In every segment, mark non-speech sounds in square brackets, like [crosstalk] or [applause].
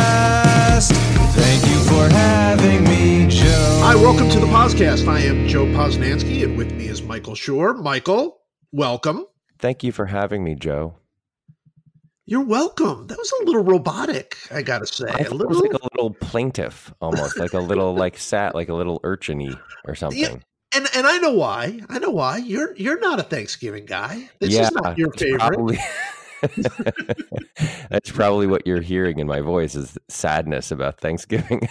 Podcast. Thank you for having me, Joe. Hi, welcome to the podcast. I am Joe Posnanski, and with me is Michael Schur. Michael, welcome. Thank you for having me, Joe. You're welcome. That was a little robotic, I gotta say. I A thought it little, was like a little plaintive, almost like a little like [laughs] sat, like a little urchiny or something. and and I know why. I know why. You're you're not a Thanksgiving guy. This yeah, is not your favorite. Probably, [laughs] [laughs] that's probably what you're hearing in my voice is sadness about Thanksgiving.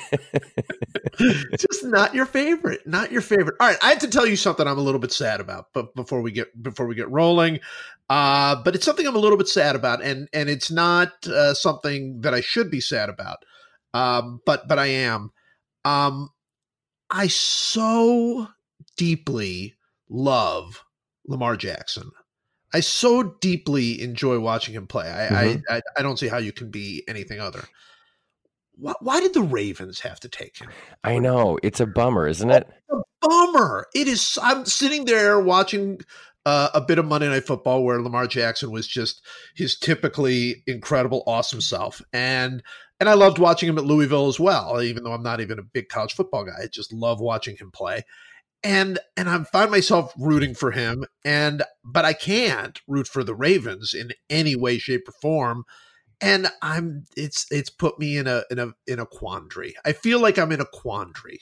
[laughs] Just not your favorite. Not your favorite. All right, I have to tell you something I'm a little bit sad about, but before we get before we get rolling, uh, but it's something I'm a little bit sad about, and and it's not uh, something that I should be sad about, um, but but I am. Um, I so deeply love Lamar Jackson. I so deeply enjoy watching him play. I Mhm. I, I I don't see how you can be anything other. Why, why did the Ravens have to take him? I know it's a bummer, isn't it? a bummer. It is. I'm sitting there watching uh, a bit of Monday Night Football where Lamar Jackson was just his typically incredible, awesome self, and and I loved watching him at Louisville as well. Even though I'm not even a big college football guy, I just love watching him play. And and I find myself rooting for him, and but I can't root for the Ravens in any way, shape, or form. And I'm it's it's put me in a in a in a quandary. I feel like I'm in a quandary.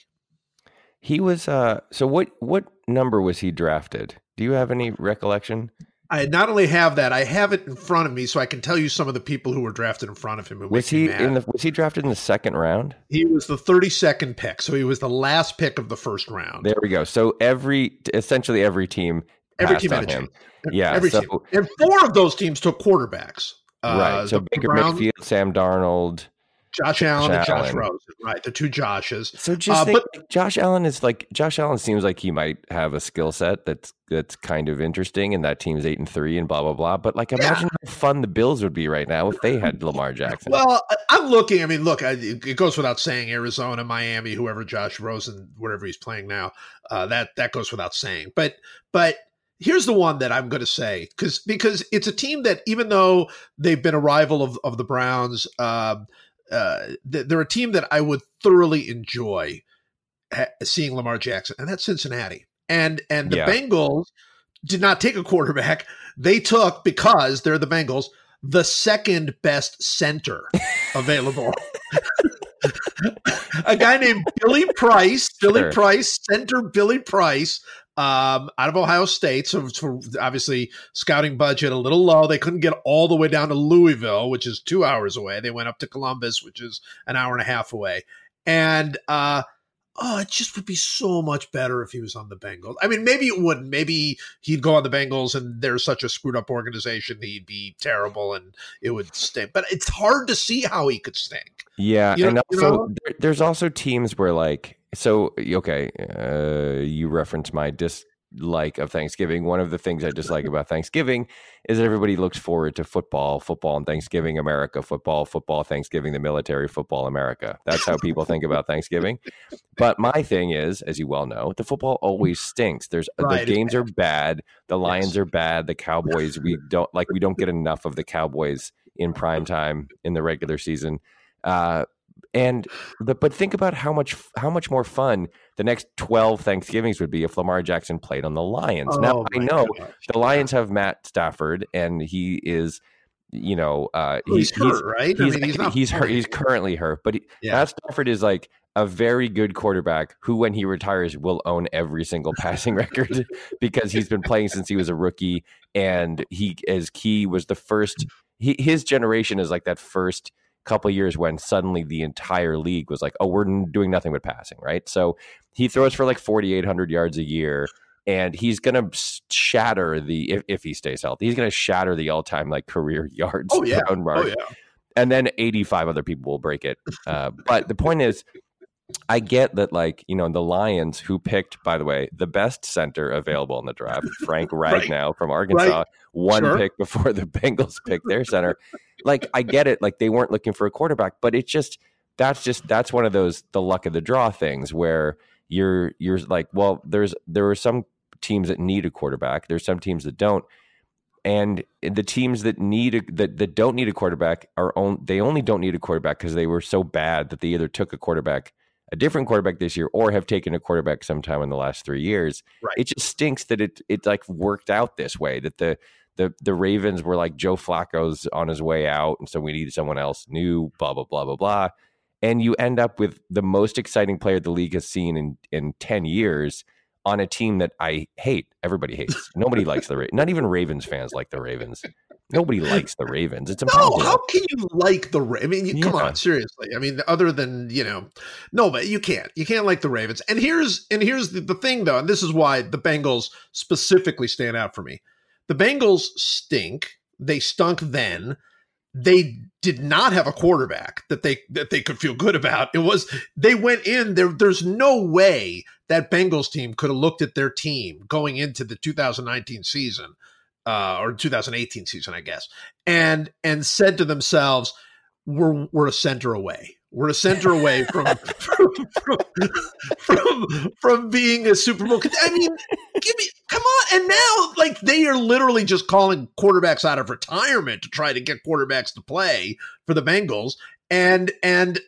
He was. uh So what? What number was he drafted? Do you have any recollection? I not only have that, I have it in front of me, so I can tell you some of the people who were drafted in front of him. Was he in the? Was he drafted in the second round? he was the thirty second pick, so he was the last pick of the first round. There we go. So every, essentially every team, Every team had a him. Yeah, every so- team, and four of those teams took quarterbacks. Uh, right. So the Baker Browns, Mayfield, Sam Darnold. Josh Allen, and Josh Allen. Rosen, right? The two Joshes. So just Uh, think, but- Josh Allen is like Josh Allen seems like he might have a skill set that's that's kind of interesting, and that team's eight and three and blah blah blah. But like, imagine how fun the Bills would be right now if they had Lamar Jackson. Well, I'm looking. I mean, look, I, it goes without saying. Arizona, Miami, whoever Josh Rosen, wherever he's playing now, uh, that that goes without saying. But but here's the one that I'm going to say because because it's a team that even though they've been a rival of of the Browns, um, uh, they're a team that I would thoroughly enjoy seeing Lamar Jackson, and that's Cincinnati. And and the Yeah. Bengals did not take a quarterback; they took because they're the Bengals the second best center available. [laughs] a guy named Billy Price, Billy Sure. Price, center Billy Price, um, out of Ohio State. So, so obviously, scouting budget a little low. They couldn't get all the way down to Louisville, which is two hours away. They went up to Columbus, which is an hour and a half away. And uh, oh, it just would be so much better if he was on the Bengals. I mean, maybe it wouldn't. Maybe he'd go on the Bengals, and they're such a screwed up organization, he'd be terrible, and it would stink. But it's hard to see how he could stink. yeah, you know- and you also know? there's also teams where like so okay, uh, you reference my dislike of Thanksgiving. One of the things I dislike [laughs] about Thanksgiving is that everybody looks forward to football, football and Thanksgiving, America, football, football, Thanksgiving, the military, football, America. That's how people think about Thanksgiving. But my thing is, as you well know, the football always stinks. There's Right, the games are bad, the Lions Yes. are bad, the Cowboys we [laughs] don't like. We don't get enough of the Cowboys in prime time in the regular season. Uh, and the, but think about how much how much more fun the next 12 Thanksgivings would be if Lamar Jackson played on the Lions. now Oh, I know gosh. the Lions have Matt Stafford, and he is, you know, uh, Well, he's, he's hurt, right? He's, I mean, he's not. he's hurt. He's currently hurt, but he, Yeah. Matt Stafford is like a very good quarterback who, when he retires, will own every single passing [laughs] record because he's been playing since he was a rookie, and he as key was the first. He, his generation is like that first couple years when suddenly the entire league was like, oh, we're doing nothing but passing, right? So he throws for like 4,800 yards a year. And he's gonna shatter the if, if he stays healthy. He's gonna shatter the all time like career [laughs] yards Oh, yeah. Oh yeah. and then 85 other people will break it. Uh, but the point is, I get that, like, you know, the Lions, who picked, by the way, the best center available in the draft, Frank [laughs] Right. Ragnow from Arkansas, one Sure. pick before the Bengals picked their center. Like, I get it. Like, they weren't looking for a quarterback, but it's just, that's just, that's one of those, the luck of the draw things where you're, you're like, well, there's, there are some teams that need a quarterback, there's some teams that don't. And the teams that need a, that that don't need a quarterback are on, they only don't need a quarterback because they were so bad that they either took a quarterback a different quarterback this year or have taken a quarterback sometime in the last three years. Right. It just stinks that it it like worked out this way. That the the the Ravens were like Joe Flacco's on his way out, and so we needed someone else new. Blah blah blah blah blah, and you end up with the most exciting player the league has seen in in ten years on a team that I hate. Everybody hates. Nobody likes the Ravens. Not even Ravens fans like the Ravens. Nobody likes the Ravens. It's No, impossible. how can you like the? Ra- I mean, you, come on, seriously. I mean, other than you know, no, but you can't. You can't like the Ravens. And here's and here's the, the thing though, and this is why the Bengals specifically stand out for me. The Bengals stink. They stunk then. They did not have a quarterback that they that they could feel good about. It was they went in there. There's no way that Bengals team could have looked at their team going into the 2019 season uh, or 2018 season, I guess, and and said to themselves, "We're we're a center away. We're a center away from [laughs] from, from from from being a Super Bowl." I mean, give me come on. And now, like they are literally just calling quarterbacks out of retirement to try to get quarterbacks to play for the Bengals, and and.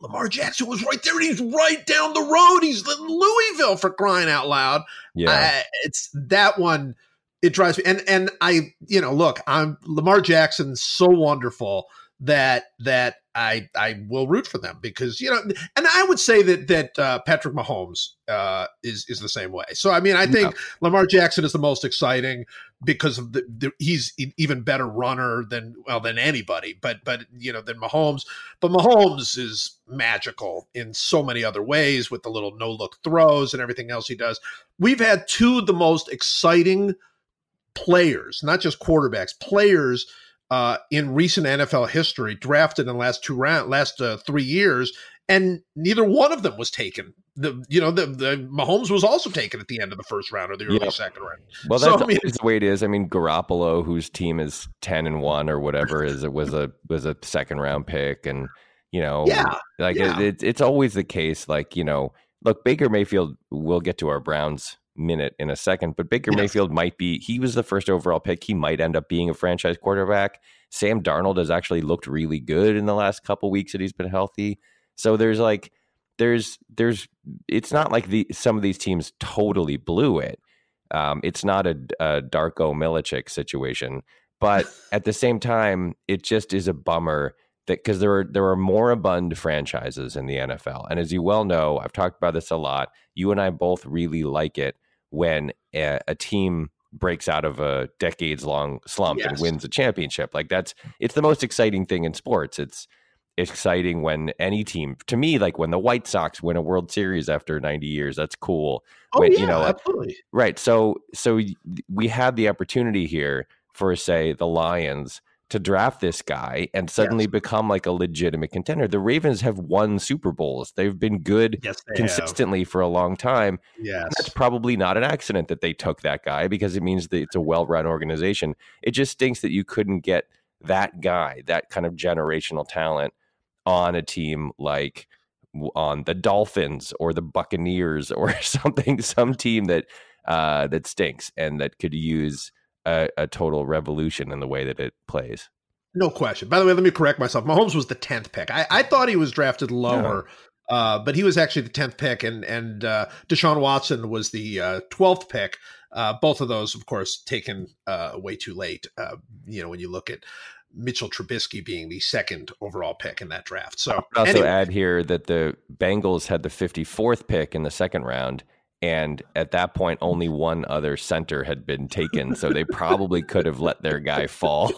Lamar Jackson was right there. He's right down the road. He's in Louisville for crying out loud. yeah. I, it's that one. It drives me, and and I, you know, look, I'm Lamar Jackson's so wonderful that that I I will root for them because you know, and I would say that that uh, Patrick Mahomes uh, is is the same way. So I mean, I think Lamar Jackson is the most exciting because of the, the he's even better runner than well than anybody, but but you know than Mahomes. But Mahomes is magical in so many other ways with the little no look throws and everything else he does. We've had two of the most exciting players, not just quarterbacks, players uh, in recent NFL history drafted in the last two round, last uh, three years, and neither one of them was taken. The you know the the Mahomes was also taken at the end of the first round or the early Yeah. second round. Well, So, that's I mean, the way it is. I mean, Garoppolo, whose team is ten and one or whatever, is it was a was a second round pick, and you know, Yeah, like yeah. It, it's it's always the case. Like you know, look, Baker Mayfield. We'll get to our Browns minute in a second, but Baker Yes. Mayfield might be. He was the first overall pick. He might end up being a franchise quarterback. Sam Darnold has actually looked really good in the last couple weeks that he's been healthy. So there's like there's there's it's not like the some of these teams totally blew it. Um, it's not a, a Darko Milicic situation, but [laughs] at the same time, it just is a bummer that because there are there are more moribund franchises in the NFL, and as you well know, I've talked about this a lot. You and I both really like it when a, a team breaks out of a decades long slump and wins a championship. Like that's it's the most exciting thing in sports. It's exciting when any team to me like when the white sox win a world series after 90 years that's cool oh Wait, yeah, you know, uh, absolutely. right so so we had the opportunity here for say the lions to draft this guy and suddenly become like a legitimate contender. The ravens have won super bowls. They've been good Yes, consistently for a long time. Yes, that's probably not an accident that they took that guy because it means that it's a well-run organization. It just stinks that you couldn't get that guy, that kind of generational talent on a team like on the Dolphins or the Buccaneers [laughs] or something, some team that uh, that stinks and that could use a, a total revolution in the way that it plays. No question. By the way, let me correct myself. Mahomes was the tenth pick. I, I thought he was drafted lower, uh, but he was actually the tenth pick, and and uh, Deshaun Watson was the twelfth pick. Uh, both of those, of course, taken uh, way too late. Uh, you know, when you look at Mitchell Trubisky being the second overall pick in that draft. So I'd also anyway, add here that the Bengals had the 54th pick in the second round. And at that point, only one other center had been taken. So they probably could have let their guy fall.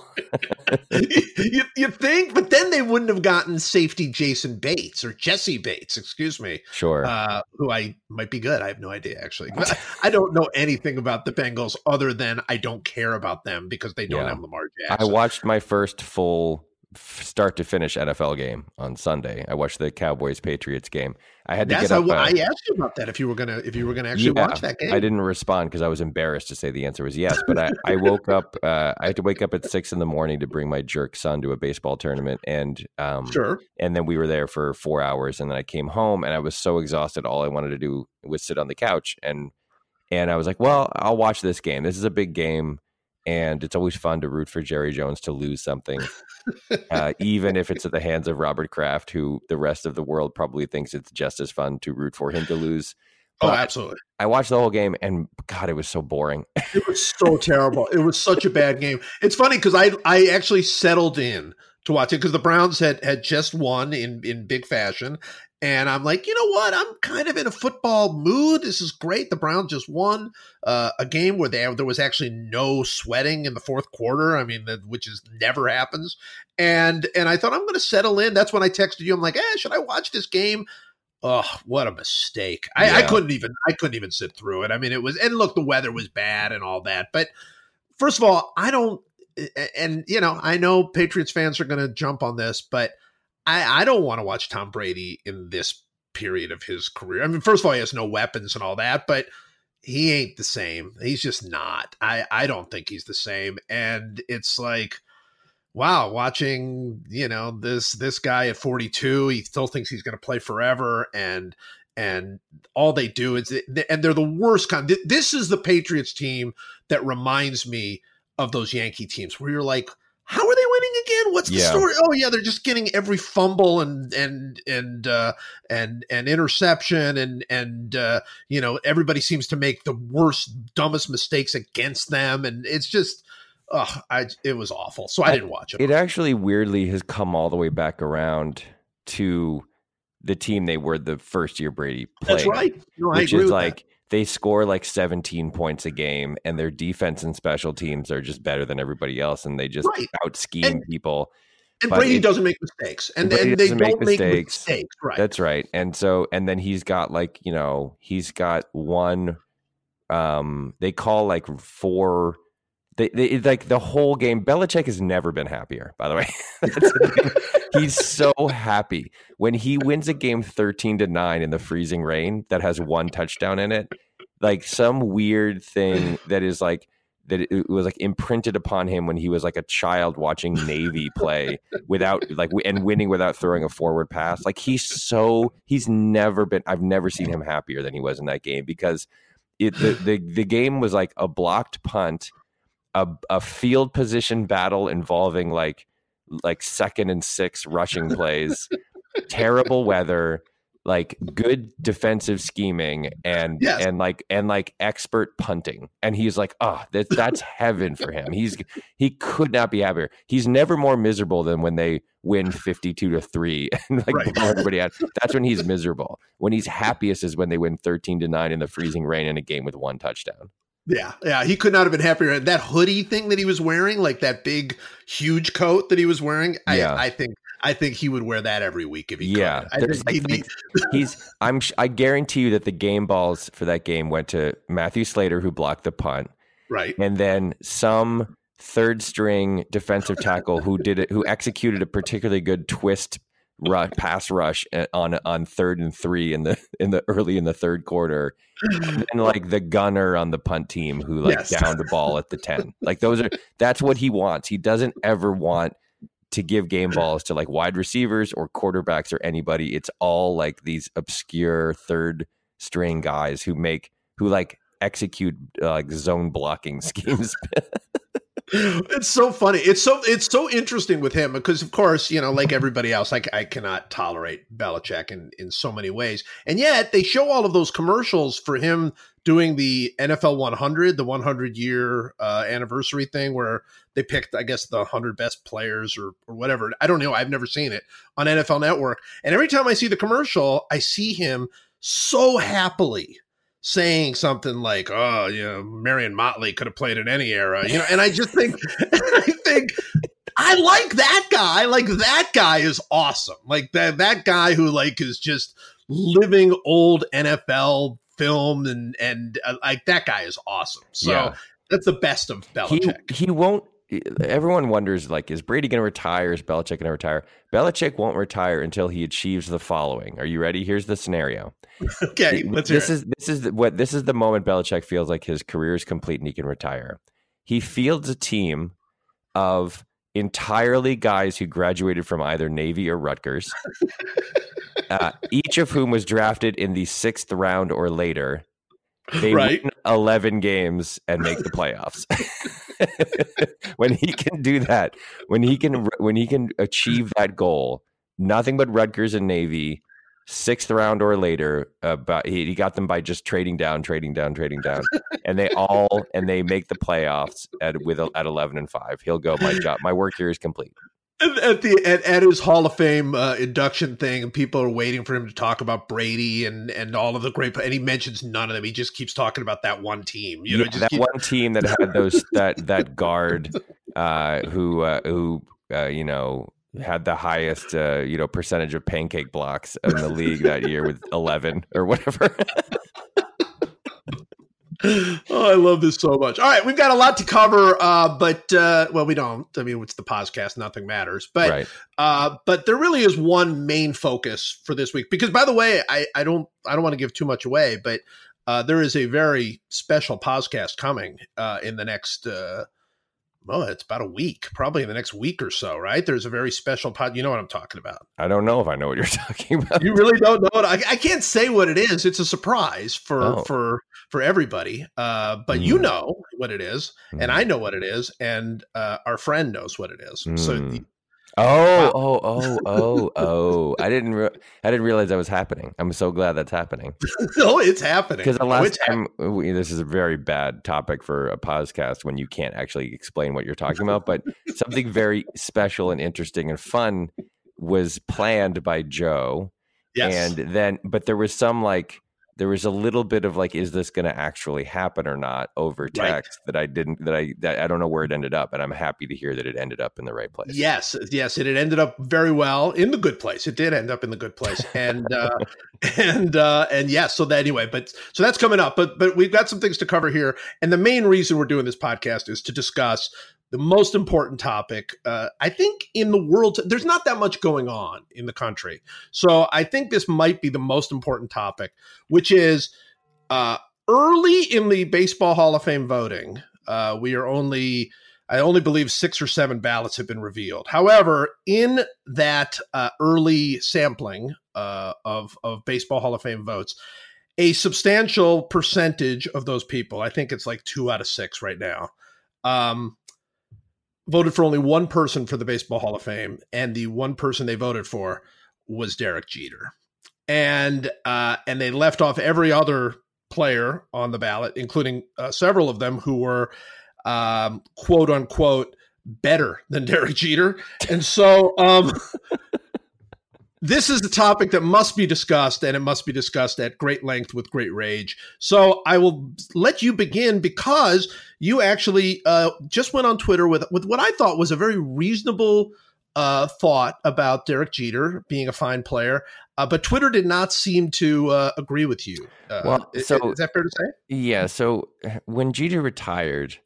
[laughs] you, you think, but then they wouldn't have gotten safety Jason Bates or Jessie Bates, excuse me, Sure. uh, who I might be good. I have no idea actually. I, [laughs] I don't know anything about the Bengals other than I don't care about them because they don't Yeah. have Lamar jackson I watched my first full start to finish NFL game on Sunday. I watched the Cowboys Patriots game. I had to Yes, get up. uh, I asked you about that if you were gonna if you were gonna actually Yeah, watch that game. I didn't respond because I was embarrassed to say the answer was yes. But I, I woke up. Uh, I had to wake up at six in the morning to bring my jerk son to a baseball tournament, and um, Sure. and then we were there for four hours, and then I came home, and I was so exhausted. All I wanted to do was sit on the couch, and and I was like, well, I'll watch this game. This is a big game, and it's always fun to root for Jerry Jones to lose something, [laughs] uh, even if it's at the hands of Robert Kraft, who the rest of the world probably thinks it's just as fun to root for him to lose. [laughs] Oh, But absolutely. I watched the whole game, and God, it was so boring. It was so terrible. It was such a bad game. It's funny because I I actually settled in to watch it because the Browns had had just won in in big fashion, and I'm like, you know what? I'm kind of in a football mood. This is great. The Browns just won uh, a game where they, there was actually no sweating in the fourth quarter. I mean, that, which is never happens. And and I thought I'm going to settle in. That's when I texted you. I'm like, eh, should I watch this game? Oh, what a mistake! I, I couldn't even I couldn't even sit through it. I mean, it was and look, the weather was bad and all that. But first of all, I don't. And you know, I know Patriots fans are going to jump on this, but I, I don't want to watch Tom Brady in this period of his career. I mean, first of all, he has no weapons and all that, but he ain't the same. He's just not. I I don't think he's the same. And it's like wow, watching, you know, this this guy at 42, he still thinks he's going to play forever and and all they do is and they're the worst kind. This is the Patriots team that reminds me of those Yankee teams where you're like how are they winning again? What's the Yeah. story? Oh yeah, they're just getting every fumble and and and uh, and and interception and and uh, you know everybody seems to make the worst, dumbest mistakes against them, and it's just, oh, I it was awful. So I didn't watch it. It actually weirdly has come all the way back around to the team they were the first year Brady played. That's right. No, I which agree is with like they score like 17 points a game and their defense and special teams are just better than everybody else and they just Right. out scheme people. And but Brady it- doesn't make mistakes, and, and they make don't make mistakes. mistakes. Right. That's right. And so and then he's got like, you know, he's got one um they call like four they, they like the whole game Belichick has never been happier, by the way. [laughs] He's so happy when he wins a game 13 to 9 in the freezing rain that has one touchdown in it. Like some weird thing that is like that it was like imprinted upon him when he was like a child watching Navy play without like and winning without throwing a forward pass. Like he's so he's never been I've never seen him happier than he was in that game because it the the, the game was like a blocked punt, a a field position battle involving like like second and six rushing plays, [laughs] terrible weather, like good defensive scheming and Yes. and like and like expert punting. And he's like, oh, that, that's heaven for him. He's he could not be happier. He's never more miserable than when they win 52 to 3 [laughs] and like Right. blow everybody out. That's when he's miserable. When he's happiest is when they win 13 to 9 in the freezing rain in a game with one touchdown. Yeah, yeah, he could not have been happier. That hoodie thing that he was wearing, like that big, huge coat that he was wearing, Yeah. I, I think, I think he would wear that every week if he Yeah, could. Think like [laughs] he's I'm I guarantee you that the game balls for that game went to Matthew Slater who blocked the punt right. and then some third string defensive tackle who did it who executed a particularly good twist ru- pass rush uh, on on third and 3 in the [laughs] in the early in the third quarter. [laughs] And like the gunner on the punt team who like Yes. downed the ball at the 10 like those are that's what he wants. He doesn't ever want to give game balls to like wide receivers or quarterbacks or anybody. It's all like these obscure third string guys who make who like execute uh, like zone blocking [laughs] schemes it's so funny. It's so it's so interesting with him because, of course, you know, like everybody else, like I cannot tolerate Belichick in in so many ways, and yet they show all of those commercials for him doing the NFL 100, the 100 year uh, anniversary thing, where they picked, I guess, the 100 best players or or whatever. I don't know. I've never seen it on NFL Network, and every time I see the commercial, I see him so happily saying something like, "Oh, you know, Marion Motley could have played in any era," you know, and I just think, [laughs] I think, I like that guy. Like that guy is awesome. Like that that guy who like is just living old NFL film and and uh, like that guy is awesome. So Yeah. that's the best of he Belichick. he won't everyone wonders like is Brady going to retire is Belichick going to retire Belichick won't retire until he achieves the following are you ready here's the scenario [laughs] okay, let's this it. is this is what this is the moment Belichick feels like his career is complete and he can retire. He fields a team of entirely guys who graduated from either Navy or Rutgers, [laughs] uh, each of whom was drafted in the sixth round or later. They Right. win eleven games and make the playoffs. [laughs] when he can do that, when he can when he can achieve that goal, nothing but Rutgers and Navy, sixth round or later. Uh, About he, he got them by just trading down, trading down, trading down, and they all and they make the playoffs at with at eleven and five. He'll go. My job, my work here is complete at the at, at, his Hall of Fame uh, induction thing, and people are waiting for him to talk about Brady and and all of the great, and he mentions none of them. He just keeps talking about that one team. You know, yeah, that one team that had those [laughs] that that guard uh, who uh, who uh, you know had the highest uh, you know percentage of pancake blocks in the league that year with eleven or whatever. [laughs] [laughs] oh, I love this so much. All right, we've got a lot to cover, uh, but uh, well, we don't. I mean, it's the podcast; nothing matters. But right. uh, but there really is one main focus for this week. Because, by the way, I, I don't I don't want to give too much away, but uh, there is a very special podcast coming uh, in the next uh, well, it's about a week, probably in the next week or so, right? There's a very special pod. You know what I'm talking about. I don't know if I know what you're [laughs] talking about. You really don't know it. I, I can't say what it is. It's a surprise for oh. for for everybody. Uh, but mm. you know what it is, mm. and I know what it is, and uh, our friend knows what it is. Mm. So the, Oh, wow. oh, oh, oh, oh! I didn't, re- I didn't realize that was happening. I'm so glad that's happening. [laughs] no, it's happening. Because the oh, last no, time, uh, we, this is a very bad topic for a podcast when you can't actually explain what you're talking about. But something very special and interesting and fun was planned by Joe. Yes. And then, but there was some like there was a little bit of like, is this going to actually happen or not over text right. that I didn't, that I, that I don't know where it ended up. And I'm happy to hear that it ended up in the right place. Yes. Yes. It, it ended up very well in the good place. It did end up in the good place. And, uh, [laughs] and, uh, and yes. Yeah, so that anyway, but so that's coming up, but, but we've got some things to cover here. And the main reason we're doing this podcast is to discuss the most important topic, uh, I think, in the world. There's not that much going on in the country. So I think this might be the most important topic, which is uh, early in the Baseball Hall of Fame voting. Uh, we are only, I only believe six or seven ballots have been revealed. However, in that uh, early sampling uh, of, of Baseball Hall of Fame votes, a substantial percentage of those people, I think it's like two out of six right now, um, voted for only one person for the Baseball Hall of Fame, and the one person they voted for was Derek Jeter, and uh, and they left off every other player on the ballot, including uh, several of them who were um, quote unquote better than [laughs] Derek Jeter, and so um, this is a topic that must be discussed and it must be discussed at great length with great rage. So I will let you begin because you actually uh, just went on Twitter with, with what I thought was a very reasonable uh, thought about Derek Jeter being a fine player. Uh, but Twitter did not seem to uh, agree with you. Uh, well, so is, is that fair to say? Yeah. So when Jeter retired,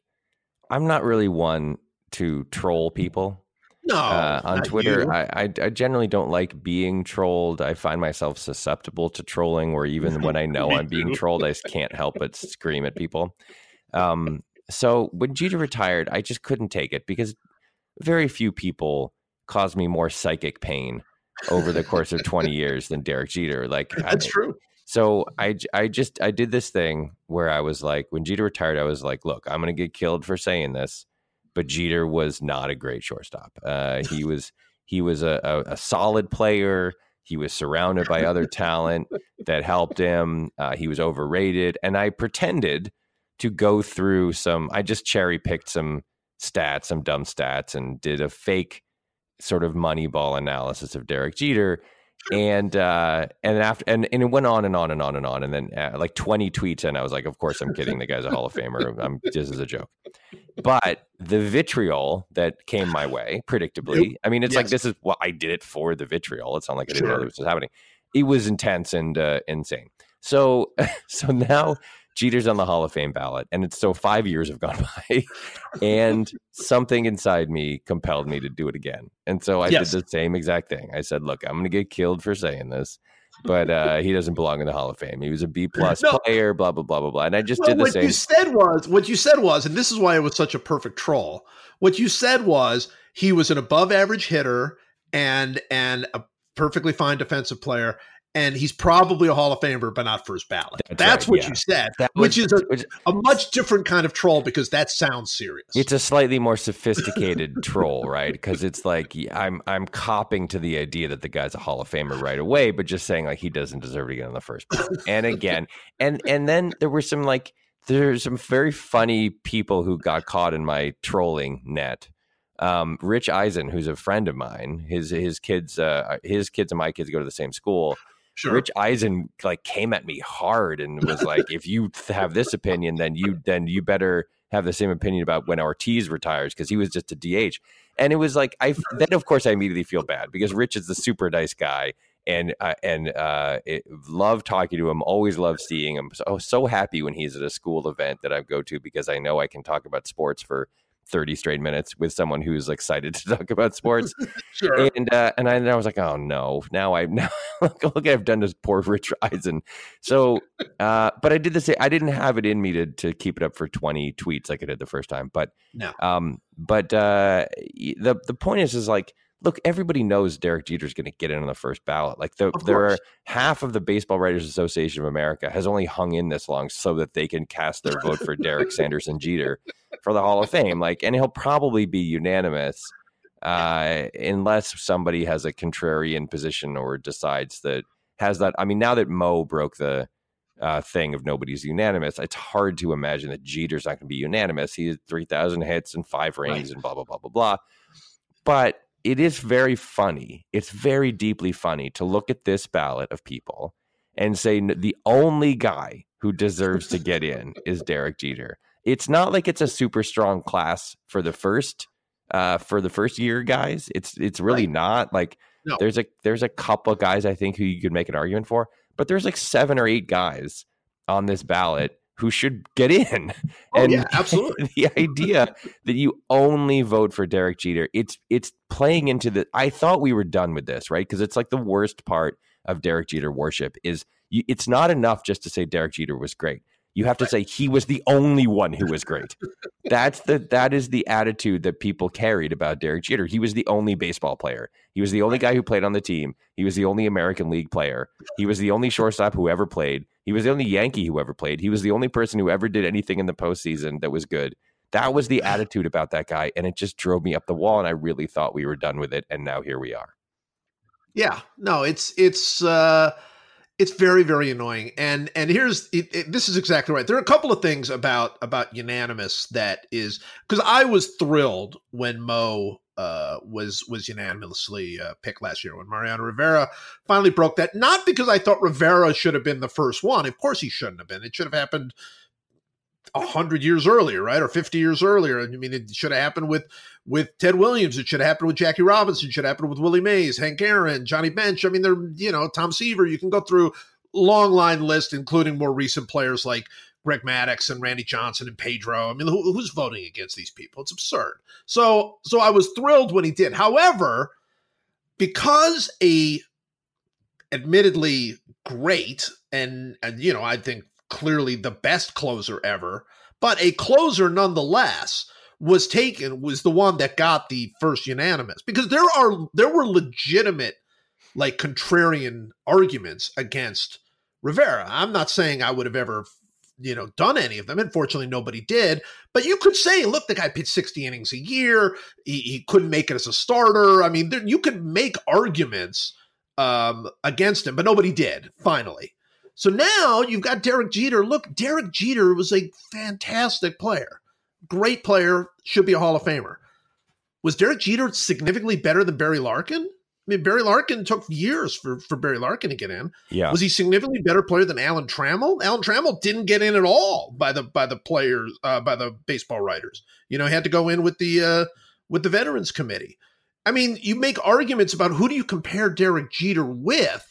I'm not really one to troll people. No, uh, on Twitter, I, I, I generally don't like being trolled. I find myself susceptible to trolling, where even when I [laughs] know I'm being trolled, I just can't help but scream at people. Um, so when Jeter retired, I just couldn't take it because very few people caused me more psychic pain over the course of 20 years than Derek Jeter. Like that's I, true. So I, I just I did this thing where I was like, when Jeter retired, I was like, look, I'm going to get killed for saying this but Jeter was not a great shortstop. Uh, he was he was a, a, a, solid player. He was surrounded by other [laughs] talent that helped him. Uh, he was overrated, and I pretended to go through some. I just cherry picked some stats, some dumb stats, and did a fake sort of Moneyball analysis of Derek Jeter and uh and after and, and it went on and on and on and on and then uh, like 20 tweets and i was like of course i'm kidding. The guy's a hall of famer. I'm this is a joke. But the vitriol that came my way predictably i mean it's yes. like this is well i did it for the vitriol. It's not like i didn't sure. know this was happening. It was intense and uh, insane. So [laughs] so now Jeter's on the Hall of Fame ballot. And it's so five years have gone [laughs] by. and [laughs] something inside me compelled me to do it again. And so I yes. did the same exact thing. I said, look, I'm going to get killed for saying this. But uh, he doesn't belong in the Hall of Fame. He was a B [laughs] plus no. player, blah blah blah blah blah. And I just well, did the what same. What you said was what you said was, and this is why it was such a perfect troll. What you said was he was an above average hitter and and a perfectly fine defensive player and he's probably a Hall of Famer, but not first ballot. That's That's, right, what yeah. you said, That which was- is a, which- a much different kind of troll because that sounds serious. It's a slightly more sophisticated [laughs] troll, right? Because it's like I'm I'm copping to the idea that the guy's a Hall of Famer right away, but just saying like he doesn't deserve to get on the first ballot. And again, and and then there were some like there's some very funny people who got caught in my trolling net. Um, Rich Eisen, who's a friend of mine, his his kids, uh, his kids and my kids go to the same school. Sure. Rich Eisen like came at me hard and was like, "If you have this opinion, then you then you better have the same opinion about when Ortiz retires because he was just a DH." And it was like I then of course I immediately feel bad because Rich is the super nice guy and uh, and uh, it, love talking to him. Always love seeing him. So so happy when he's at a school event that I go to because I know I can talk about sports for. 30 straight minutes with someone who's excited [laughs] to talk about sports [laughs] sure. and uh, and I, and I was like, oh no, now I [laughs] now look I've done this poor Rich Eisen. So, uh, but I did the same. I didn't have it in me to to keep it up for twenty tweets like I did the first time. But No. um, but uh, the the point is, is like, look, everybody knows Derek Jeter is going to get in on the first ballot. Like the, there are half of the Baseball Writers Association of America has only hung in this long so that they can cast their vote for Derek [laughs] Sanderson Jeter for the Hall of Fame. Like, and he'll probably be unanimous uh, unless somebody has a contrarian position or decides that has that. I mean, now that Mo broke the uh, thing of nobody's unanimous, it's hard to imagine that Jeter's not going to be unanimous. He had 3,000 hits and five rings Right. and blah, blah, blah, blah, blah. But it is very funny. It's very deeply funny to look at this ballot of people and say the only guy who deserves to get in [laughs] is Derek Jeter. It's not like it's a super strong class for the first uh for the first year guys. It's it's really Right. not like No. there's a there's a couple guys I think who you could make an argument for, but there's like seven or eight guys on this ballot who should get in. Oh, yeah, absolutely. [laughs] the idea that you only vote for Derek Jeter, it's it's playing into the. I thought we were done with this, right? Because it's like the worst part of Derek Jeter worship is you, it's not enough just to say Derek Jeter was great. You have to say he was the only one who was great. That's the that is the attitude that people carried about Derek Jeter. He was the only baseball player. He was the only guy who played on the team. He was the only American League player. He was the only shortstop who ever played. He was the only Yankee who ever played. He was the only person who ever did anything in the postseason that was good. That was the [sighs] attitude about that guy, and it just drove me up the wall. And I really thought we were done with it, and now here we are. Yeah, no, it's it's uh it's very very annoying. And and here's it, it, this is exactly right. There are a couple of things about about unanimous that is because I was thrilled when Mo uh was was unanimously uh, picked last year when Mariano Rivera finally broke that. Not because I thought Rivera should have been the first one. Of course he shouldn't have been. It should have happened hundred years earlier, right, or fifty years earlier. I mean, it should have happened with with Ted Williams. It should have happened with Jackie Robinson. It should have happened with Willie Mays, Hank Aaron, Johnny Bench. I mean, they're you know Tom Seaver. You can go through long line list, including more recent players like Greg Maddux and Randy Johnson and Pedro. I mean, who, who's voting against these people? It's absurd. So, so I was thrilled when he did. However, because a admittedly great and and you know I think clearly the best closer ever, but a closer nonetheless was taken was the one that got the first unanimous because there are there were legitimate like contrarian arguments against Rivera. I'm not saying I would have ever you know done any of them. Unfortunately, nobody did. But you could say, look, the guy pitched 60 innings a year. He, he couldn't make it as a starter. I mean, there, you could make arguments um, against him, but nobody did. Finally, so now you've got Derek Jeter. Look, Derek Jeter was a fantastic player, great player, should be a Hall of Famer. Was Derek Jeter significantly better than Barry Larkin? I mean, Barry Larkin took years for, for Barry Larkin to get in. Yeah, Was he significantly better player than Alan Trammell? Alan Trammell didn't get in at all by the by the players uh, by the baseball writers. You know, he had to go in with the uh, with the Veterans Committee. I mean, you make arguments about who do you compare Derek Jeter with,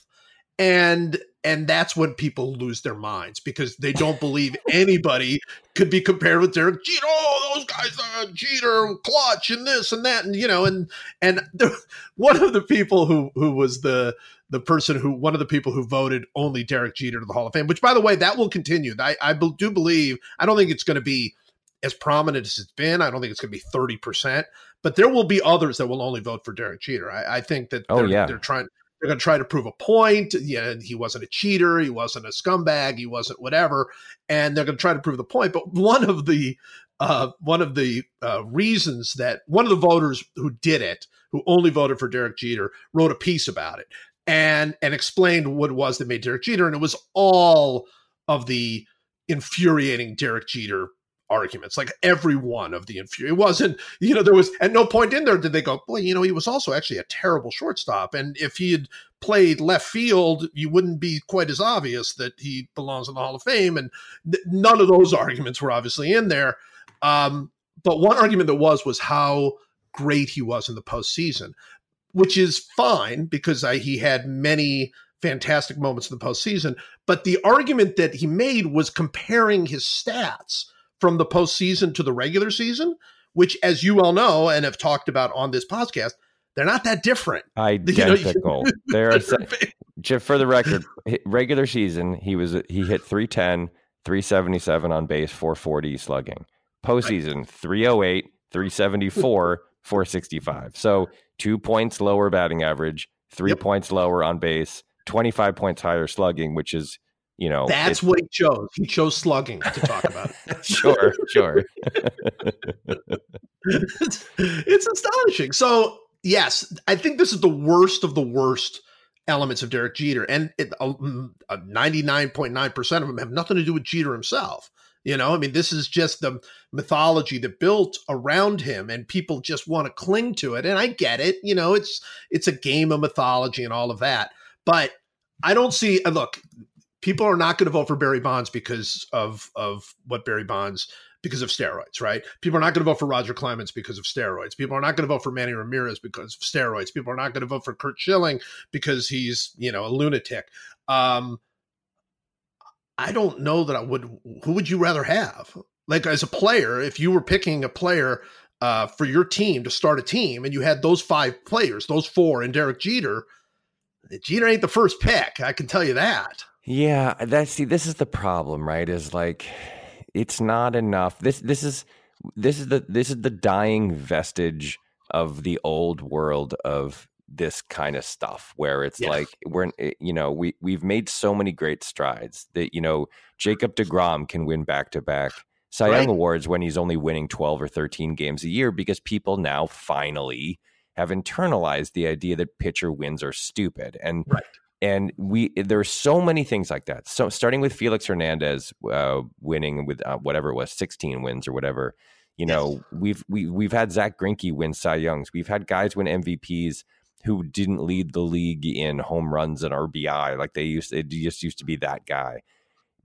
and and that's when people lose their minds because they don't believe anybody could be compared with Derek Jeter. Oh, those guys are Jeter, clutch, and this and that, and you know, and and there, [laughs] one of the people who who was the the person who one of the people who voted only Derek Jeter to the Hall of Fame, which by the way, that will continue. I, I do believe I don't think it's going to be as prominent as it's been. I don't think it's going to be thirty percent, but there will be others that will only vote for Derek Jeter. I, I think that Oh, they're, yeah. they're trying they're going to try to prove a point. Yeah, he wasn't a cheater, he wasn't a scumbag, he wasn't whatever, and they're going to try to prove the point. But one of the uh, one of the uh, reasons that one of the voters who did it, who only voted for Derek Jeter, wrote a piece about it and and explained what it was that made Derek Jeter, and it was all of the infuriating Derek Jeter arguments, like every one of the infuri. It wasn't, you know, there was at no point in there did they go, well, you know, he was also actually a terrible shortstop, and if he had played left field, you wouldn't be quite as obvious that he belongs in the Hall of Fame, and th- none of those arguments were obviously in there. Um, but one argument that was was how great he was in the postseason, which is fine because I, he had many fantastic moments in the postseason. But the argument that he made was comparing his stats from the postseason to the regular season, which, as you all know and have talked about on this podcast, they're not that different. Identical. [laughs] You know, [laughs] they're for the record, [laughs] regular season he was he hit 310, 377 on base, 440 slugging. Postseason right. 308, 374, 465. So two points lower batting average, three yep. points lower on base, 25 points higher slugging, which is you know that's what he chose. He chose slugging to talk about [laughs] sure sure. It's, [laughs] it's astonishing. So yes i think this is the worst of the worst elements of derek jeter and it, uh, 99.9% mm, of them have nothing to do with jeter himself you know? I mean this is just the mythology that built around him and people just want to cling to it and i get it you know? It's it's a game of mythology and all of that but I don't see. Look, people are not going to vote for Barry Bonds because of of what Barry Bonds because of steroids, right? People are not going to vote for Roger Clemens because of steroids. People are not going to vote for Manny Ramirez because of steroids. People are not going to vote for Curt Schilling because he's, you know, a lunatic. Um, I don't know that I would. Who would you rather have? Like as a player, if you were picking a player uh, for your team to start a team, and you had those five players, those four, and Derek Jeter, Jeter ain't the first pick. I can tell you that. Yeah, that's see, this is the problem, right? Is like it's not enough. This this is this is the this is the dying vestige of the old world of this kind of stuff where it's like we're eh, you know we we've made so many great strides that you know Jacob DeGrom can win back to back Cy Young right. awards when he's only winning 12 or 13 games a year because people now finally have internalized the idea that pitcher wins are stupid and right and we there are so many things like that. So starting with Felix Hernandez uh, winning with uh, whatever it was, sixteen wins or whatever. You know, yes. we've we, we've had Zack Greinke win Cy Youngs. We've had guys win MVPs who didn't lead the league in home runs and RBI like they used. It just used to be that guy.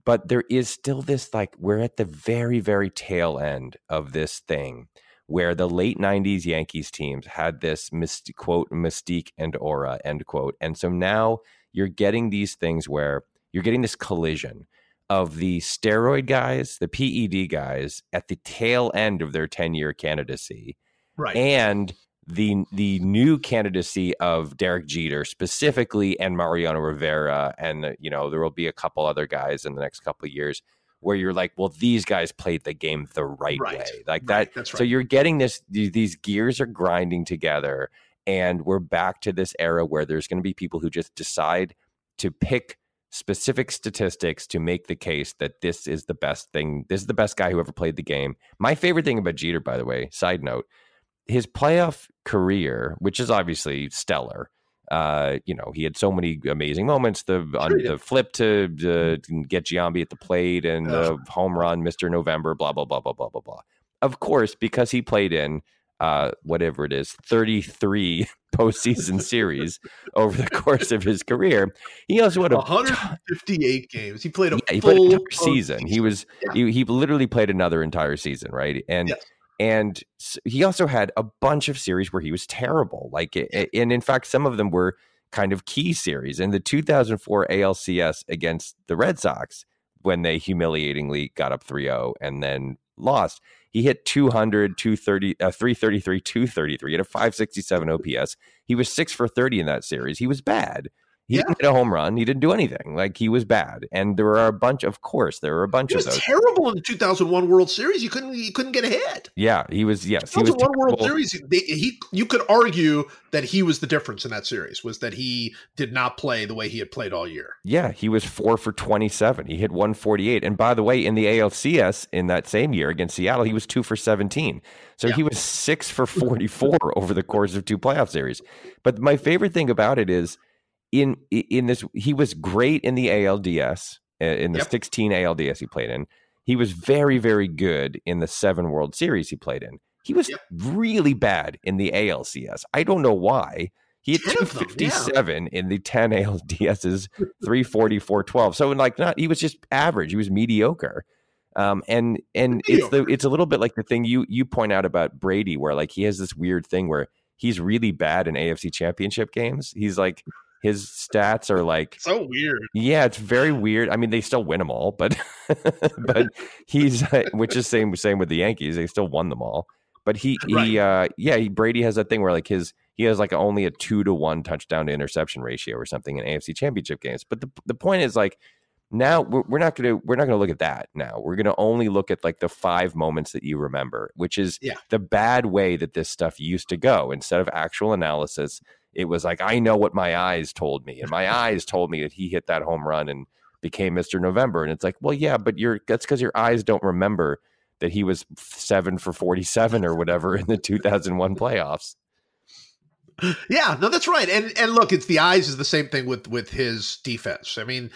But there is still this like we're at the very very tail end of this thing where the late 90s Yankees teams had this myst- quote mystique and aura end quote and so now you're getting these things where you're getting this collision of the steroid guys, the PED guys at the tail end of their 10 year candidacy. Right. And the the new candidacy of Derek Jeter specifically and Mariano Rivera and you know there will be a couple other guys in the next couple of years where you're like well these guys played the game the right, right. way like right. that right. so you're getting this these gears are grinding together and we're back to this era where there's going to be people who just decide to pick specific statistics to make the case that this is the best thing. This is the best guy who ever played the game. My favorite thing about Jeter, by the way, side note, his playoff career, which is obviously stellar. Uh, you know, he had so many amazing moments. The on, the flip to, to get Giambi at the plate and the home run, Mister November, blah blah blah blah blah blah blah. Of course, because he played in uh, whatever it is, 33 [laughs] postseason series over the course of his career. He also had 158 games. He played a yeah, he played entire season. He was yeah. he, he literally played another entire season, right? And yes. and he also had a bunch of series where he was terrible. Like and in fact some of them were kind of key series. In the 2004 ALCS against the Red Sox when they humiliatingly got up 3-0 and then lost he hit 200, 230, uh, 333, 233 at a 567 OPS. He was six for 30 in that series. He was bad. He Yeah. didn't hit a home run. He didn't do anything. Like he was bad. And there were a bunch. Of course, there were a bunch He of those. terrible in the 2001 World Series. You couldn't you couldn't get a hit. yeah, he was. Yes, he was. 2001 World. Series. They, he you could argue that he was the difference in that series was that he did not play the way he had played all year. Yeah, he was four for 27. He hit 148. And by the way, in the ALCS in that same year against Seattle, he was two for 17. So Yeah. he was six for 44 [laughs] over the course of two playoff series. But my favorite thing about it is in in this, he was great in the ALDS, in the Yep. 16 ALDS he played in. He was very, very good in the seven World Series he played in. He was Yep. really bad in the ALCS. I don't know why. He had 10 of them, yeah. 257 in the 10 ALDSs, 340, 412. So like not he was just average. He was mediocre. Um, and and it's the it's a little bit like the thing you you point out about Brady, where like he has this weird thing where he's really bad in AFC championship games. He's like his stats are like So weird. yeah, it's very weird. I mean, they still win them all, but [laughs] but he's which is same same with the Yankees. They still won them all, but he he uh yeah, he, Brady has that thing where like his he has like only a two to one touchdown to interception ratio or something in AFC Championship games. But the the point is like now we're, we're not gonna we're not gonna look at that now. We're gonna only look at like the five moments that you remember, which is Yeah. the bad way that this stuff used to go. Instead of actual analysis, it was like I know what my eyes told me, and my [laughs] eyes told me that he hit that home run and became Mr. November. And it's like, well, yeah, but you're that's because your eyes don't remember that he was seven for forty seven or whatever in the two thousand one playoffs. Yeah, no, that's right. And and look, it's the eyes is the same thing with with his defense. I mean,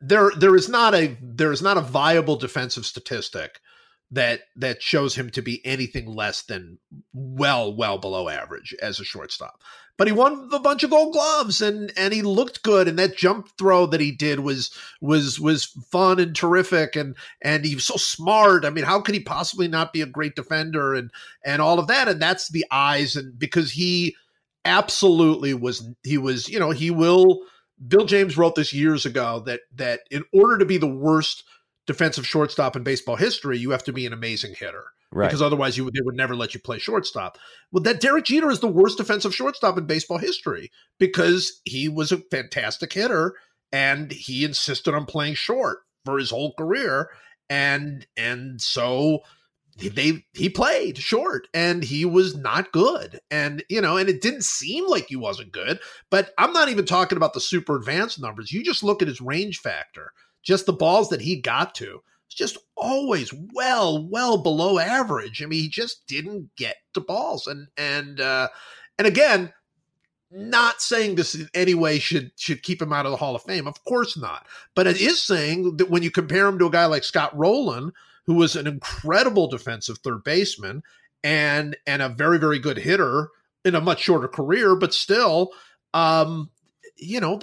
there there is not a there is not a viable defensive statistic that that shows him to be anything less than well well below average as a shortstop. But he won a bunch of gold gloves and and he looked good and that jump throw that he did was was was fun and terrific and and he was so smart. I mean, how could he possibly not be a great defender and and all of that and that's the eyes and because he absolutely was he was you know he will bill james wrote this years ago that that in order to be the worst defensive shortstop in baseball history you have to be an amazing hitter Right. because otherwise you would they would never let you play shortstop. Well that derek jeter is the worst defensive shortstop in baseball history because he was a fantastic hitter and he insisted on playing short for his whole career. And and so they he played short and he was not good. And you know and it didn't seem like he wasn't good but i'm not even talking about the super advanced numbers. You just look at his range factor just the balls that he got to it's just always well well below average. I mean he just didn't get to balls. And and uh and again not saying this in any way should should keep him out of the hall of fame of course not. But it is saying that when you compare him to a guy like scott rolen who was an incredible defensive third baseman and and a very very good hitter in a much shorter career but still um you know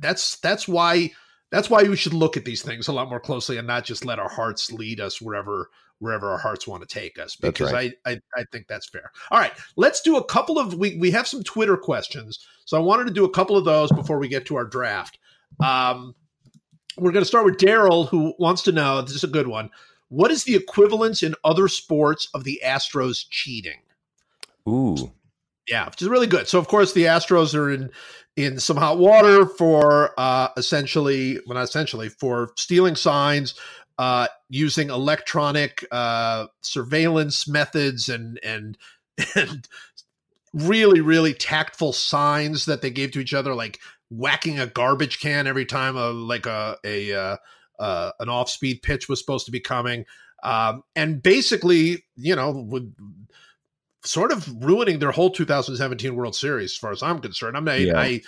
that's that's why that's why we should look at these things a lot more closely and not just let our hearts lead us wherever wherever our hearts want to take us because right. I, I I think that's fair. All right, let's do a couple of we we have some Twitter questions. So I wanted to do a couple of those before we get to our draft. Um we're going to start with Daryl who wants to know, this is a good one. What is the equivalence in other sports of the Astros cheating? Ooh. Yeah, which is really good. So of course the Astros are in in some hot water for uh essentially, well not essentially, for stealing signs, uh using electronic uh surveillance methods and and [laughs] and really really tactful signs that they gave to each other like whacking a garbage can every time a like a a uh, uh an off-speed pitch was supposed to be coming. Um and basically you know would sort of ruining their whole 2017 World Series, as far as I'm concerned. I mean, Yeah. I